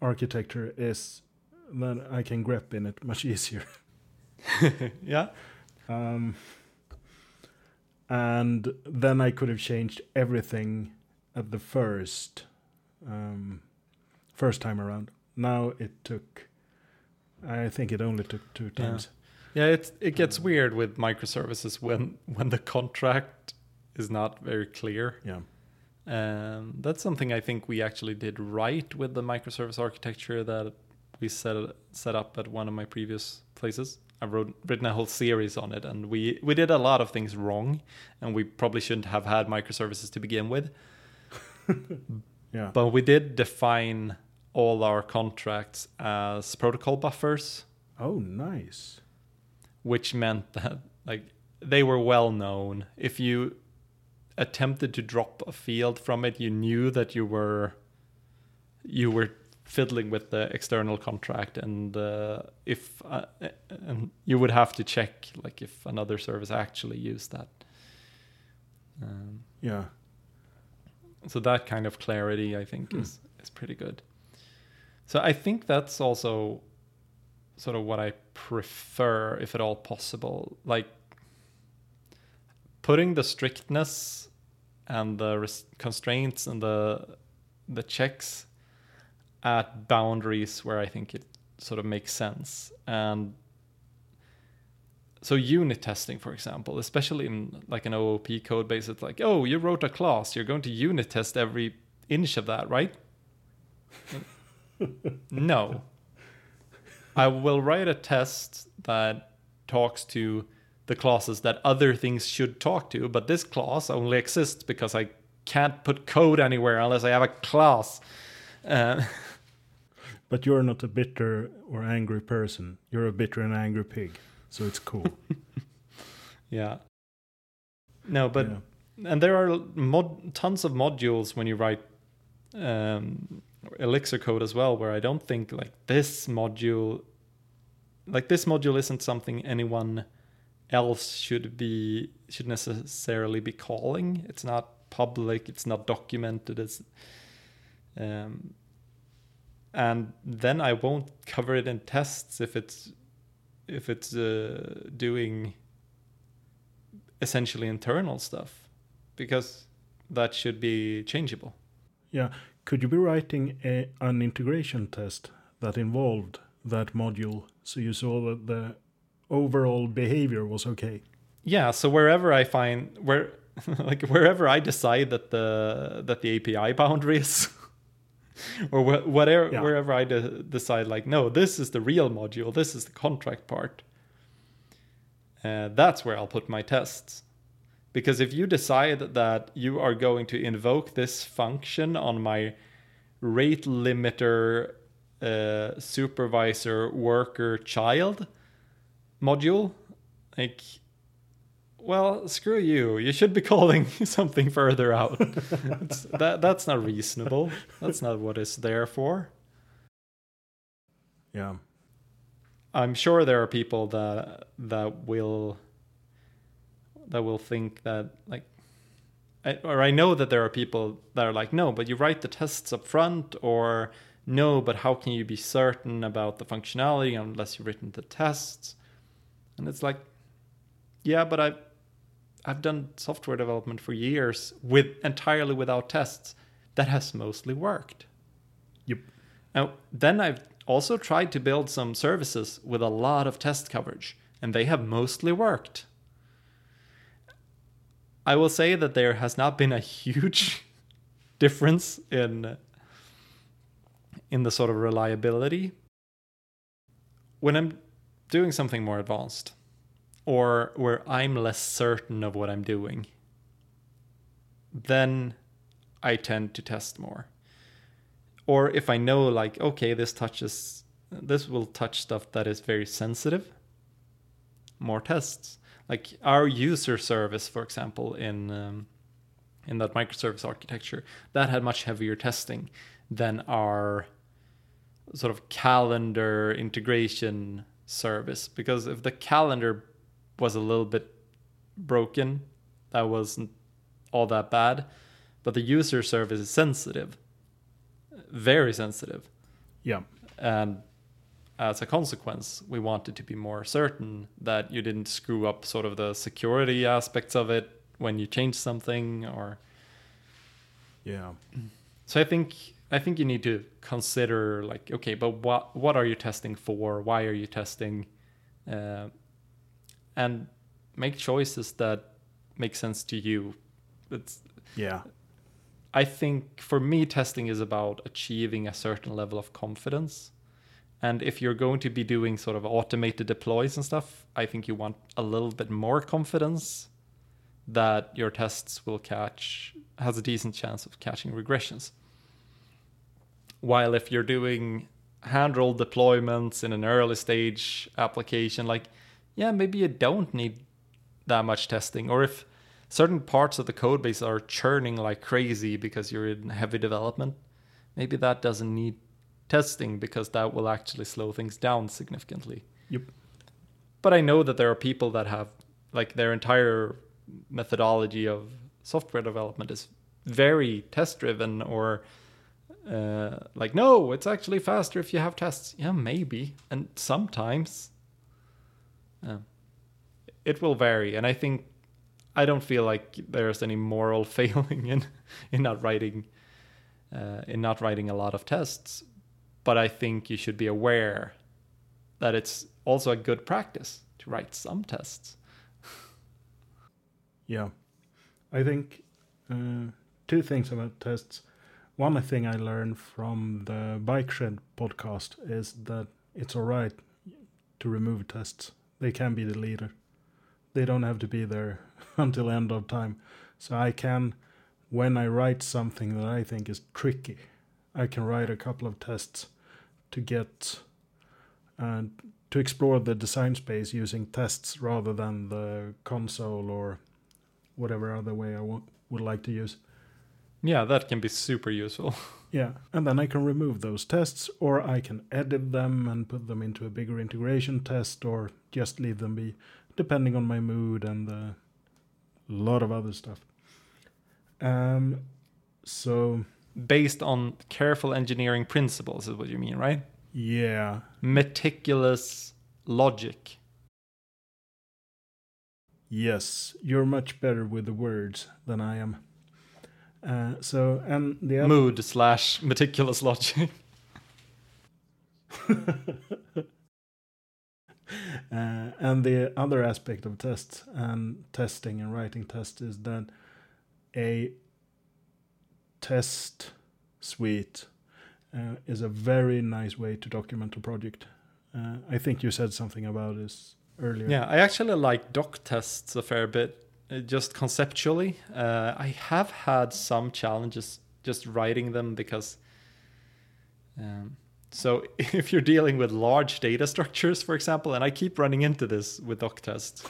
architecture is that i can grep in it much easier yeah. um, and then I could have changed everything at the first um, first time around. Now it took, I think it only took two Yeah. times. Yeah, it it gets weird with microservices when when the contract is not very clear. Yeah, Um, that's something I think we actually did right with the microservice architecture that we set set up at one of my previous places. I wrote written a whole series on it, and we we did a lot of things wrong, and we probably shouldn't have had microservices to begin with. yeah, But we did define all our contracts as protocol buffers, oh, nice. which meant that like they were well known. If you attempted to drop a field from it, you knew that you were you were fiddling with the external contract, and uh, if uh, and you would have to check like if another service actually used that. Um, Yeah, so that kind of clarity i think is is pretty good so i think that's also sort of what i prefer if at all possible. Like putting the strictness and the constraints and the the checks at boundaries where i think it sort of makes sense. And so unit testing for example especially in like an oop code base it's like oh you wrote a class. You're going to unit test every inch of that right no i will write a test that talks to the classes that other things should talk to but this class only exists because i can't put code anywhere unless i have a class uh, But you're not a bitter or angry person. You're a bitter and angry pig. So it's cool. yeah. No, but Yeah. and there are mod tons of modules when you write um, Elixir code as well, where I don't think like this module, like this module isn't something anyone else should be should necessarily be calling. It's not public. It's not documented. It's um, and then I won't cover it in tests if it's if it's uh, doing essentially internal stuff because that should be changeable. Yeah. Could you be writing a, an integration test that involved that module so you saw that the overall behavior was okay? Yeah, so wherever I find where like wherever I decide that the that the API boundary is or wh- whatever Yeah. wherever I de- decide like no, this is the real module, this is the contract part. Uh, that's where I'll put my tests. Because if you decide that you are going to invoke this function on my rate limiter uh, supervisor worker child module, like, well, screw you. You should be calling something further out. That that's not reasonable. That's not what it's there for. Yeah. I'm sure there are people that that will that will think that like I, or I know that there are people that are like no but you write the tests up front or no but how can you be certain about the functionality unless you've written the tests and it's like yeah but I've I've done software development for years with entirely without tests that has mostly worked Yep. now, then I've also tried to build some services with a lot of test coverage, and they have mostly worked. I will say that there has not been a huge difference in in the sort of reliability when I'm doing something more advanced or where I'm less certain of what I'm doing. Then I tend to test more or if I know like okay this touches this will touch stuff that is very sensitive more tests like our user service for example in um, in that microservice architecture that had much heavier testing than our sort of calendar integration service because if the calendar was a little bit broken that wasn't all that bad but the user service is sensitive very sensitive. Yeah. And as a consequence, we wanted to be more certain that you didn't screw up sort of the security aspects of it when you change something or Yeah. so I think I think you need to consider like okay, but what what are you testing for? Why are you testing? Uh, and make choices that make sense to you. It's Yeah. I think for me, testing is about achieving a certain level of confidence. And if you're going to be doing sort of automated deploys and stuff, I think you want a little bit more confidence that your tests will catch, has a decent chance of catching regressions. While if you're doing hand roll deployments in an early stage application, like, yeah, maybe you don't need that much testing. Or if certain parts of the code base are churning like crazy because you're in heavy development, maybe that doesn't need testing because that will actually slow things down significantly. Yep. But I know that there are people that have like their entire methodology of software development is very test driven or uh, like no it's actually faster if you have tests yeah maybe and sometimes um, it will vary and i think i don't feel like there's any moral failing in in not writing uh, in not writing a lot of tests but i think you should be aware that it's also a good practice to write some tests Yeah. I think uh, two things about tests. One thing I learned from the Bike Shed podcast is that it's all right to remove tests. They can be deleted. They don't have to be there until end of time. So I can, when I write something that I think is tricky, I can write a couple of tests to get uh, to explore the design space using tests rather than the console or whatever other way I would like to use. Yeah, that can be super useful. Yeah, and then I can remove those tests, or I can edit them and put them into a bigger integration test, or just leave them be, depending on my mood and a lot of other stuff. Um, so Based on careful engineering principles, is what you mean, right? yeah, Meticulous logic. yes, you're much better with the words than I am. Uh, so and the other Mood slash meticulous logic. Uh, and the other aspect of tests and testing and writing tests is that a test suite uh, is a very nice way to document a project. Uh, I think you said something about this earlier. Yeah, I actually like doc tests a fair bit, uh, just conceptually. Uh, I have had some challenges just writing them because. Um, so if you're dealing with large data structures, for example, and I keep running into this with doc tests,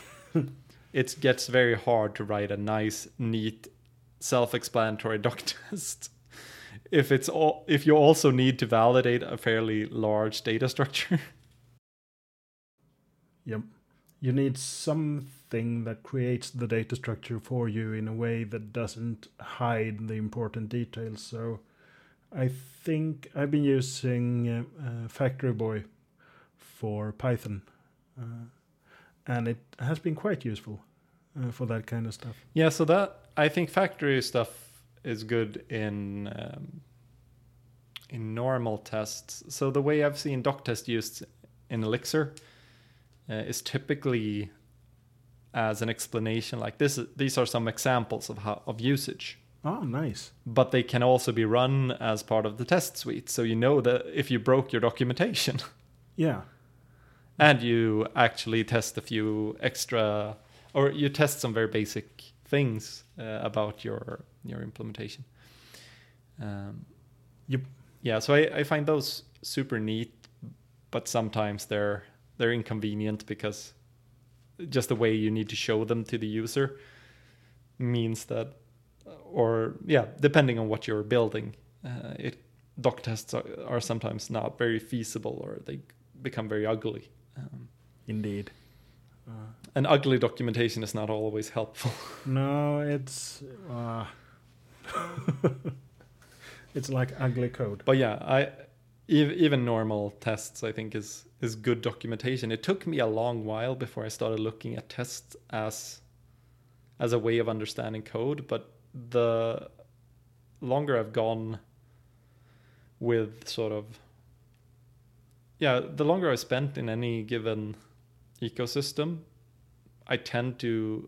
it gets very hard to write a nice, neat, self-explanatory doc test. If it's all, if you also need to validate a fairly large data structure. Yep. You need something that creates the data structure for you in a way that doesn't hide the important details. So I think I've been using uh, uh, Factory Boy for Python, uh, and it has been quite useful uh, for that kind of stuff. Yeah, so that I think factory stuff is good in um, in normal tests. So the way I've seen doc test used in Elixir uh, is typically as an explanation, like this. These are some examples of how of usage, Oh, nice. but they can also be run as part of the test suite. So you know that if you broke your documentation Yeah. and you actually test a few extra, or you test some very basic things uh, about your your implementation. Um, Yep. Yeah, so I, I find those super neat, but sometimes they're they're inconvenient because just the way you need to show them to the user means that, or yeah, depending on what you're building, uh, it doc tests are, are sometimes not very feasible or they become very ugly. Um, Indeed. Uh, and ugly documentation is not always helpful. no, it's uh, it's like ugly code. but yeah, I ev- even normal tests I think is is good documentation. It took me a long while before I started looking at tests as as a way of understanding code, but the longer I've gone with sort of yeah, the longer I've spent in any given ecosystem, I tend to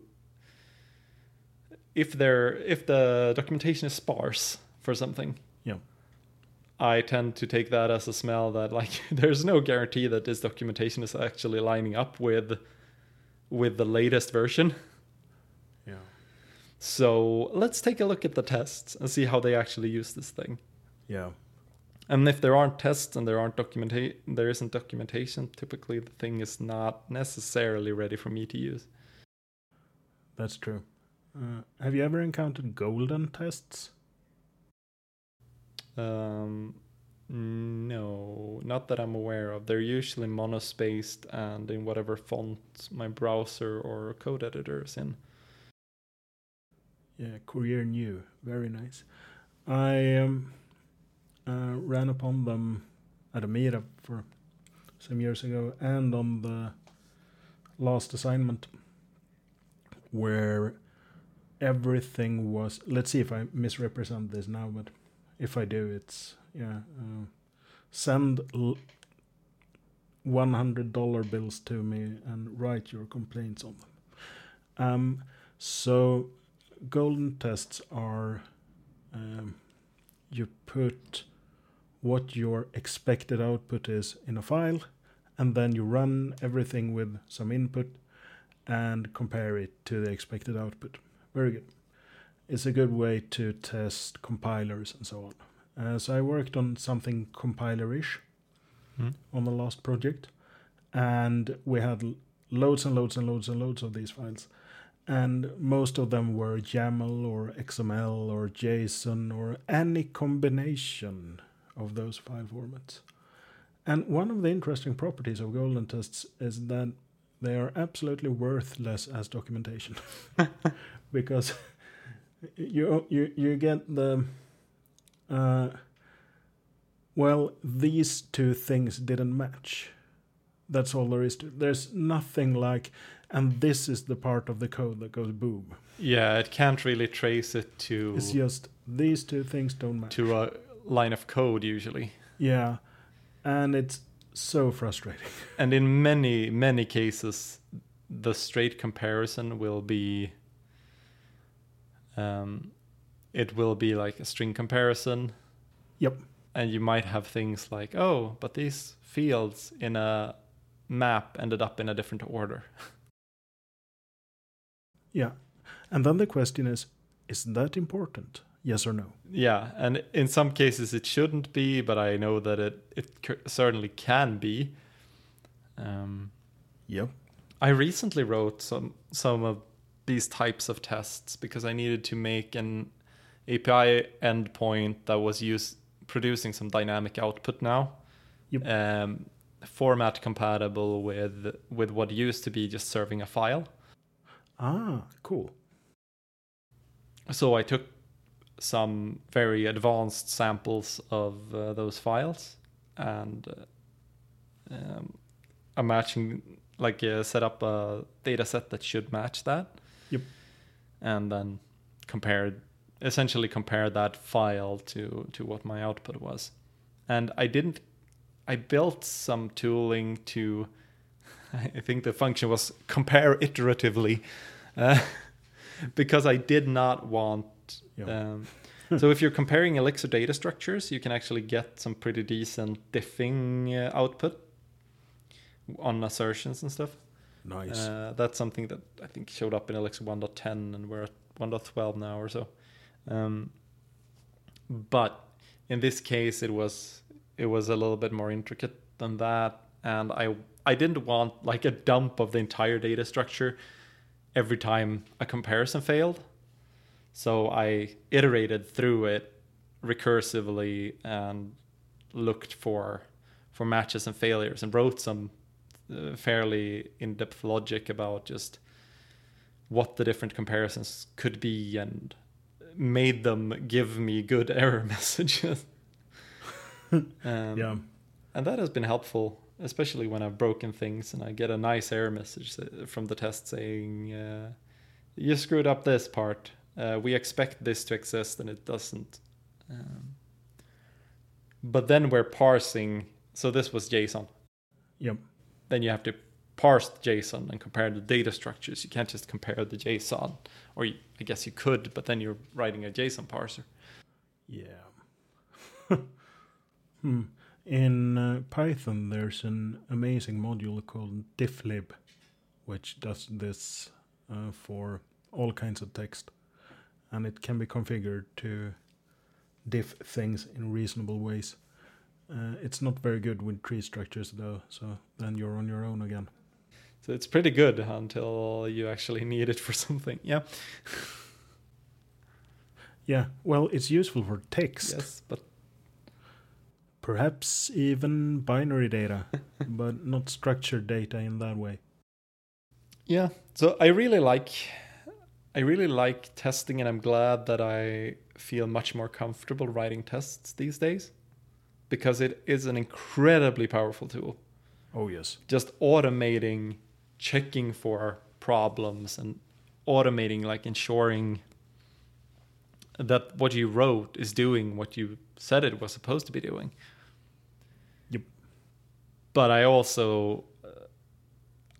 if there if the documentation is sparse for something, Yeah. I tend to take that as a smell that like there's no guarantee that this documentation is actually lining up with with the latest version. Yeah. So let's take a look at the tests and see how they actually use this thing. Yeah. And if there aren't tests and there aren't documenta- there isn't documentation, typically the thing is not necessarily ready for me to use. That's true. Uh, have you ever encountered golden tests? Um, no, not that I'm aware of. They're usually monospaced and in whatever font my browser or code editor is in. Yeah, Courier New, very nice. I um, uh, ran upon them at a meetup for some years ago, and on the last assignment, where everything was. Let's see if I misrepresent this now, but if I do, it's yeah. Uh, send l- one hundred dollar bills to me and write your complaints on them. Um, so golden tests are um, you put what your expected output is in a file and then you run everything with some input and compare it to the expected output. Very good. It's a good way to test compilers and so on. Uh, so i worked on something compiler-ish Mm. on the last project, and we had loads and loads and loads and loads of these files, and most of them were YAML or XML or JSON or any combination of those file formats. And one of the interesting properties of golden tests is that they are absolutely worthless as documentation. Because you you you get the uh, well these two things didn't match. That's all there is to there's nothing like and this is the part of the code that goes boom. Yeah, it can't really trace it to it's just these two things don't match. to a line of code usually. yeah and it's so frustrating And in many, many cases, the straight comparison will be um, it will be like a string comparison. Yep. And you might have things like, oh, but these fields in a map ended up in a different order. yeah and then the question is is that important yes or no Yeah, and in some cases it shouldn't be, but I know that it it c- certainly can be. Um, yep I recently wrote some some of these types of tests because I needed to make an API endpoint that was used producing some dynamic output now. Yep. Um, format compatible with with what used to be just serving a file. ah cool So I took some very advanced samples of uh, those files and uh, um, a matching like uh, set up a data set that should match that. Yep. And then compare essentially compare that file to to what my output was. And I didn't I built some tooling to I think the function was compare iteratively. Uh, because I did not want Yeah. um, so if you're comparing Elixir data structures, you can actually get some pretty decent diffing uh, output on assertions and stuff. nice Uh, that's something that I think showed up in Elixir 1.10, and we're at 1.12 now or so. Um, but in this case, it was it was a little bit more intricate than that, and I I didn't want like a dump of the entire data structure every time a comparison failed. So I iterated through it recursively and looked for for matches and failures and wrote some uh, fairly in-depth logic about just what the different comparisons could be and made them give me good error messages. um, yeah and that has been helpful, especially when I've broken things and I get a nice error message from the test saying, uh, "You screwed up this part. Uh, we expect this to exist, and it doesn't." Um, but then we're parsing. So this was JSON. yep Then you have to parse the JSON and compare the data structures. You can't just compare the JSON, or you, I guess you could, but then you're writing a JSON parser. Yeah. hmm. In uh, Python, there's an amazing module called difflib, which does this uh, for all kinds of text. And it can be configured to diff things in reasonable ways. Uh, it's not very good with tree structures, though, so then you're on your own again. So it's pretty good until you actually need it for something. Yeah. Yeah, well, it's useful for text. Yes, but Perhaps even binary data, but not structured data in that way. Yeah. So I really like I really like testing and I'm glad that I feel much more comfortable writing tests these days because it is an incredibly powerful tool. Oh, yes. Just automating checking for problems and automating like ensuring that what you wrote is doing what you said it was supposed to be doing. Yep. But I also uh,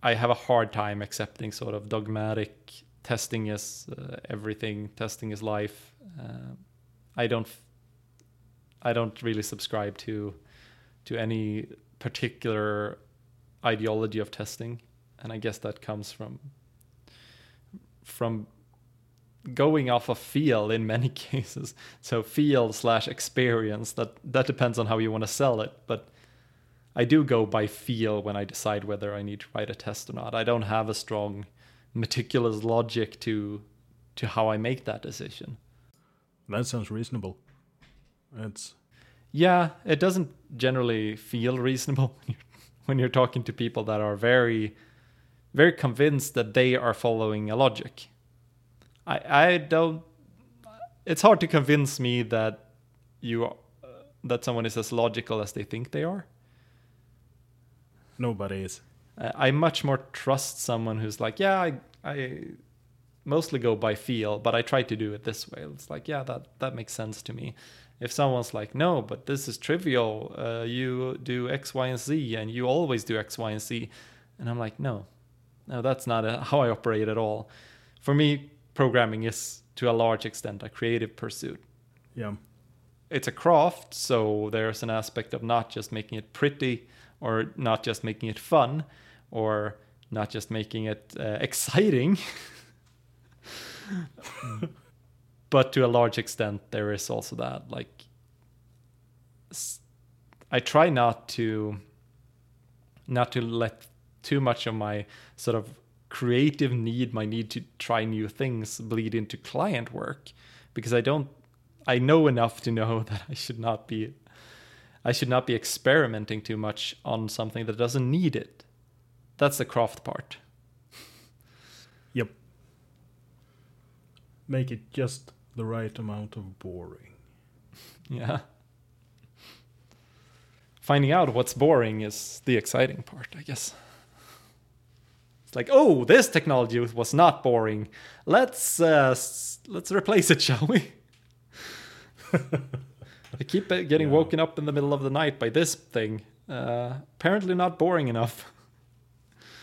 I have a hard time accepting sort of dogmatic testing is uh, everything, testing is life. Uh, I don't I don't really subscribe to to any particular ideology of testing, and I guess that comes from from going off of feel in many cases. So feel slash experience that that depends on how you want to sell it. But I do go by feel when I decide whether I need to write a test or not. I don't have a strong meticulous logic to to how I make that decision. That sounds reasonable. It's Yeah, it doesn't generally feel reasonable when you're, when you're talking to people that are very very convinced that they are following a logic. I I don't it's hard to convince me that you uh, that someone is as logical as they think they are. nobody is. Uh, I much more trust someone who's like, yeah, I, I mostly go by feel, but I try to do it this way. It's like, yeah, that that makes sense to me. If someone's like, no, but this is trivial, uh, you do X, Y, and Z, and you always do X, Y, and Z, and I'm like, no, no, that's not a, how I operate at all. For me, programming is to a large extent a creative pursuit Yeah. it's a craft, so there's an aspect of not just making it pretty or not just making it fun or not just making it uh, exciting. but to a large extent, there is also that. Like, I try not to not to let too much of my sort of creative need, my need to try new things, bleed into client work, because I don't. I know enough to know that I should not be. I should not be experimenting too much on something that doesn't need it. That's the craft part. Yep. Make it just the right amount of boring. Yeah. Finding out what's boring is the exciting part, I guess. It's like, oh, this technology was not boring. Let's uh, s- let's replace it, shall we? I keep uh, getting Yeah. woken up in the middle of the night by this thing. Uh, apparently, not boring enough.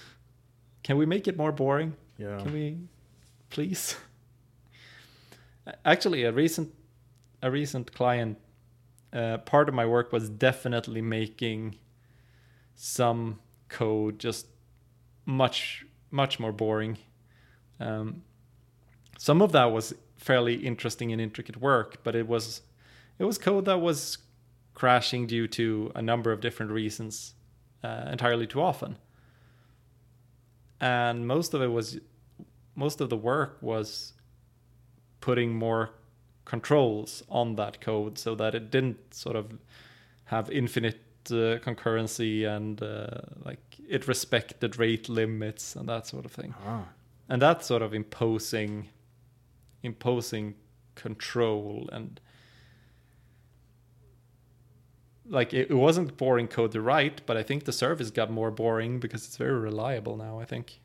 Can we make it more boring? Yeah. Can we, please? Actually, a recent, a recent client, uh, part of my work was definitely making some code just much, much more boring. Um, some of that was fairly interesting and intricate work, but it was, it was code that was crashing due to a number of different reasons, uh, entirely too often. And most of it was most of the work was putting more controls on that code so that it didn't sort of have infinite uh, concurrency and uh, like it respected rate limits and that sort of thing Ah. and that's sort of imposing imposing control and like it, it wasn't boring code to write but i think the service got more boring because it's very reliable now i think.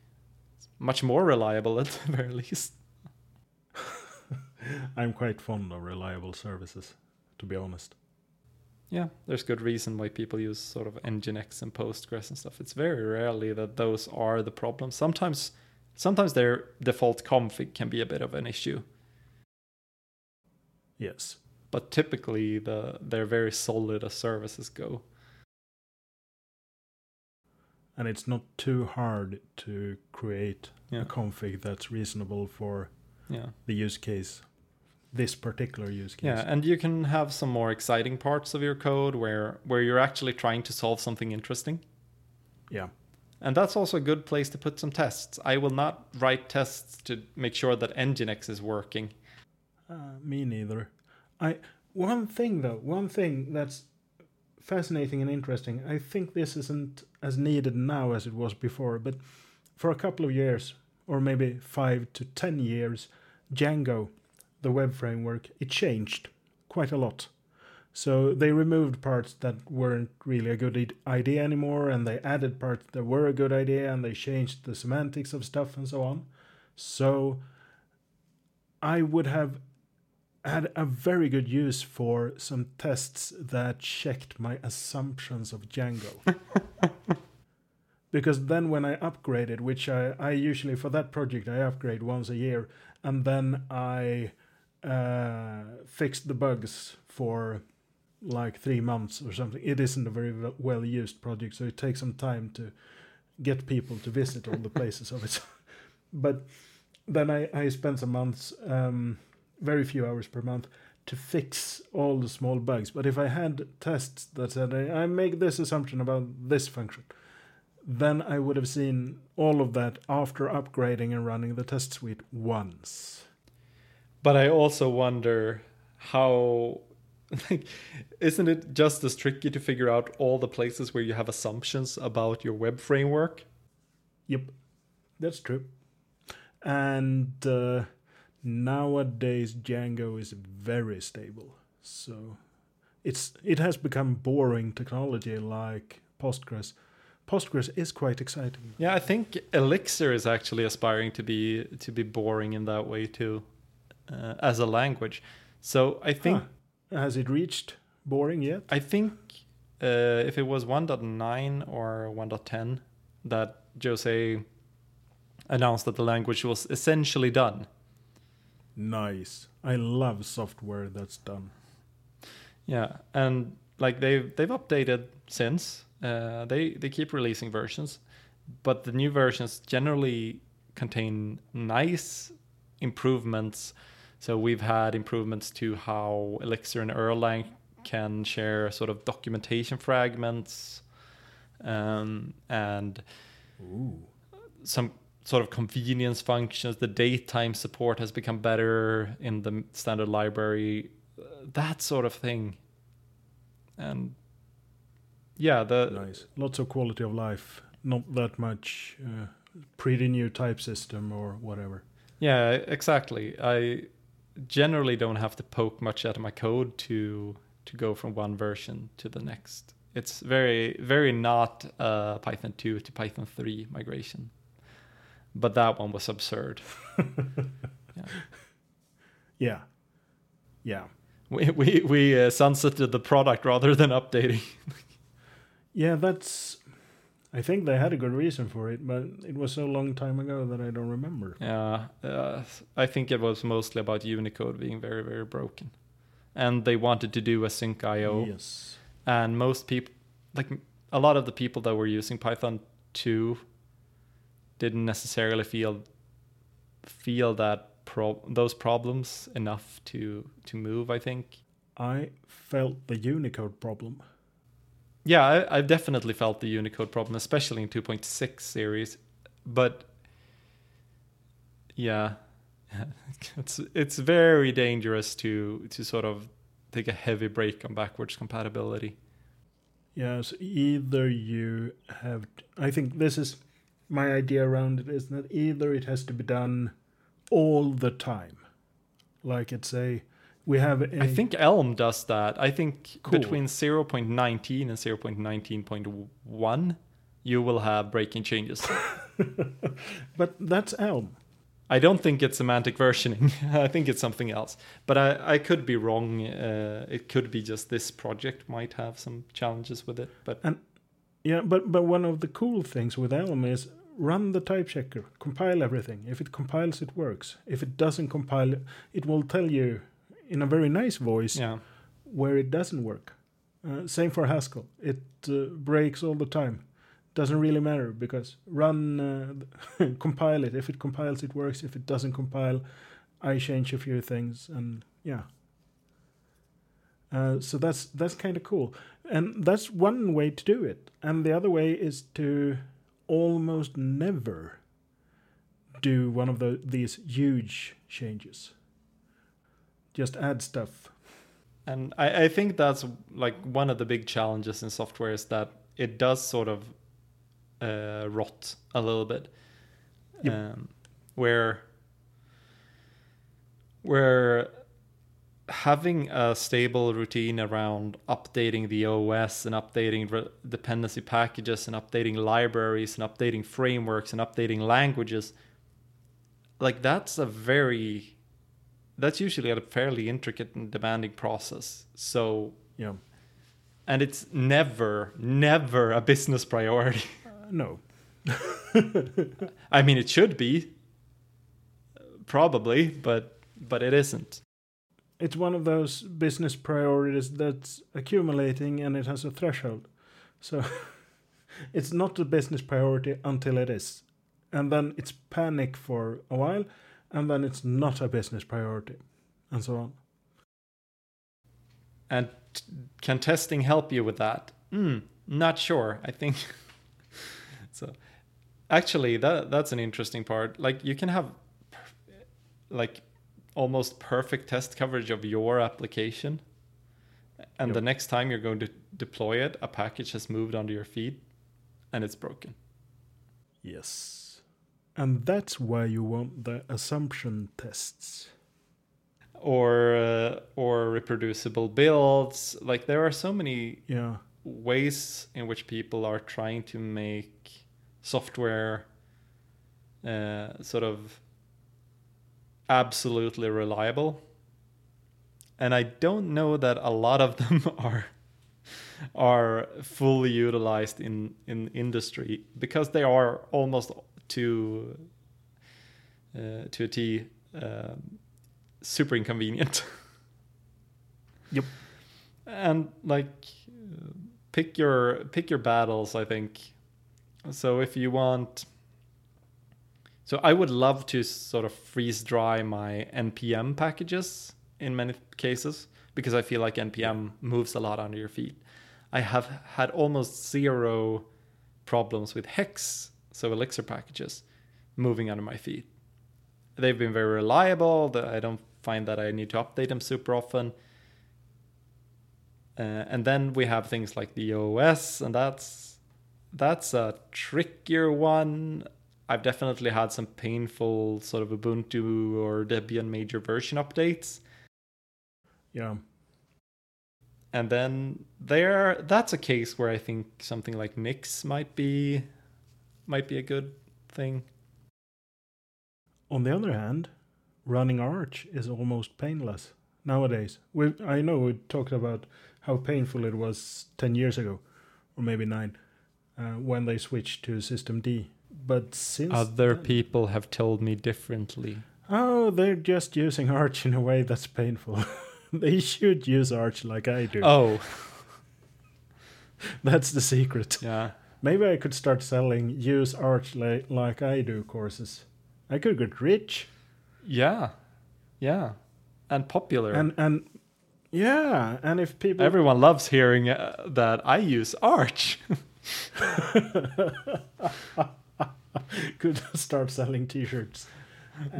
It's much more reliable at the very least. I'm quite fond of reliable services, to be honest. yeah there's good reason why people use sort of nginx and postgres and stuff. It's very rarely that those are the problems sometimes sometimes their default config can be a bit of an issue. Yes. But typically the they're very solid as services go. And it's not too hard to create Yeah. a config that's reasonable for Yeah. the use case, this particular use case. Yeah, and you can have some more exciting parts of your code where where you're actually trying to solve something interesting. Yeah. And that's also a good place to put some tests. I will not write tests to make sure that Nginx is working. Uh, me neither. I one thing though, one thing that's fascinating and interesting. I think this isn't as needed now as it was before, but for a couple of years, or maybe five to ten years, Django, the web framework, it changed quite a lot. So they removed parts that weren't really a good idea anymore, and they added parts that were a good idea, and they changed the semantics of stuff and so on. So I would have had a very good use for some tests that checked my assumptions of Django. because then when I upgraded, which I, I usually for that project I upgrade once a year, and then I uh, fixed the bugs for like three months or something. It isn't a very well used project, so it takes some time to get people to visit all the places of it. but then I, I spent some months um, very few hours per month to fix all the small bugs. But if I had tests that said I, make this assumption about this function, then I would have seen all of that after upgrading and running the test suite once. But I also wonder how like isn't it just as tricky to figure out all the places where you have assumptions about your web framework? Yep, that's true. And uh, nowadays Django is very stable, so it's it has become boring technology like Postgres. Postgres is quite exciting. Yeah, I think Elixir is actually aspiring to be to be boring in that way too, uh, as a language. So I think Huh. Has it reached boring yet? I think uh, if it was 1.9 or 1.10 that Jose announced that the language was essentially done. Nice. I love software that's done. Yeah, and like they've they've updated since. Uh, they they keep releasing versions, but the new versions generally contain nice improvements. So we've had improvements to how Elixir and Erlang can share sort of documentation fragments, um, and Ooh. some sort of convenience functions. The datetime support has become better in the standard library, that sort of thing. And yeah, the Nice. Lots of quality of life. Not that much uh, pretty new type system or whatever. yeah, exactly. I generally don't have to poke much at my code to to go from one version to the next. It's very very not uh, Python 2 to Python 3 migration. But that one was absurd. yeah. Yeah. Yeah. We we we uh, sunsetted the product rather than updating. Yeah, that's. I think they had a good reason for it, but it was so long time ago that I don't remember. Yeah, uh, I think it was mostly about Unicode being very, very broken, and they wanted to do asyncio, Yes. and most people, like a lot of the people that were using Python two, didn't necessarily feel feel that pro- those problems enough to to move. I think. I felt the Unicode problem. Yeah, I, I've definitely felt the Unicode problem, especially in 2.6 series. But yeah, it's it's very dangerous to to sort of take a heavy break on backwards compatibility. Yes, either you have. I think this is my idea around it is that either it has to be done all the time, like it's a we have. A, I think Elm does that. I think Cool. between 0.19 and 0.19.1, you will have breaking changes. but that's Elm. I don't think it's semantic versioning. I think it's something else. But I, I could be wrong. Uh, it could be just this project might have some challenges with it. But Yeah, but but one of the cool things with Elm is run the type checker, compile everything. If it compiles, it works. If it doesn't compile, it will tell you in a very nice voice yeah, where it doesn't work. Uh, same for Haskell. It uh, breaks all the time. Doesn't really matter because run, uh, compile it. If it compiles, it works. If it doesn't compile, I change a few things, and yeah. Uh, so that's that's kind of cool, and that's one way to do it. And the other way is to almost never do one of the, these huge changes. Just add stuff and I, I think that's like one of the big challenges in software is that it does sort of uh, rot a little bit, Yep. um, where where having a stable routine around updating the OS and updating re- dependency packages and updating libraries and updating frameworks and updating languages like that's a very that's usually a fairly intricate and demanding process so Yeah. and it's never never a business priority Uh, no. i mean it should be probably but but it isn't It's one of those business priorities that's accumulating and it has a threshold. So it's not a business priority until it is. And then it's panic for a while and then it's not a business priority. and so on. And can testing help you with that? Hmm, not sure. I think so. Actually, that that's an interesting part. Like you can have like almost perfect test coverage of your application, and the next time you're going to deploy it, a package has moved onto your feed, and it's broken. Yes. And that's why you want the assumption tests. Or uh, or reproducible builds. Like there are so many Yeah. ways in which people are trying to make software uh, sort of absolutely reliable. And i don't know that a lot of them are are fully utilized in in industry because they are almost to uh, to a t um, super inconvenient. Yep. and like uh, pick your pick your battles i think. So if you want so i would love to sort of freeze dry my npm packages in many cases because i feel like npm moves a lot under your feet. I have had almost zero problems with hex so elixir packages moving under my feet. They've been very reliable i don't find that i need to update them super often. Uh, and then we have things like the OS, and that's that's a trickier one. I've definitely had some painful sort of Ubuntu or Debian major version updates, Yeah. and then there that's a case where I think something like Nix might be might be a good thing. On the other hand, running Arch is almost painless nowadays. We I know we talked about how painful it was 10 years ago or maybe 9 uh, when they switched to systemd. But since Other then- people have told me differently. Oh, they're just using Arch in a way that's painful. they should use Arch like I do. Oh, That's the secret. yeah. Maybe I could start selling use Arch like, like I do courses. I could get rich. Yeah. Yeah. And popular. And and yeah, and if people Everyone loves hearing uh, that I use Arch. could start selling t-shirts.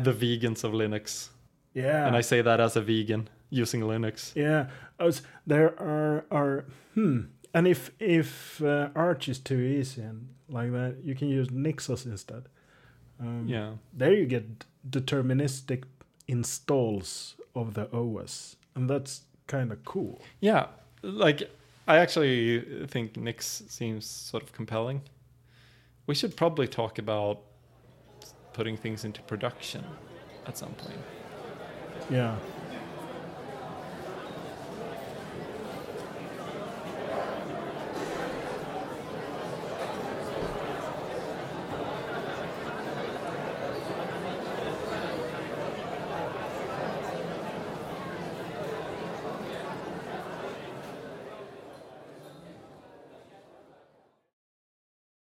the vegans of Linux. Yeah. And I say that as a vegan using Linux. Yeah, was- there are are hmm. And if if uh, Arch is too easy and like that, you can use NixOS instead. Um, Yeah. There you get deterministic installs of the OS, and that's kind of cool. Yeah. Like, I actually think Nix seems sort of compelling. We should probably talk about putting things into production at some point. Yeah,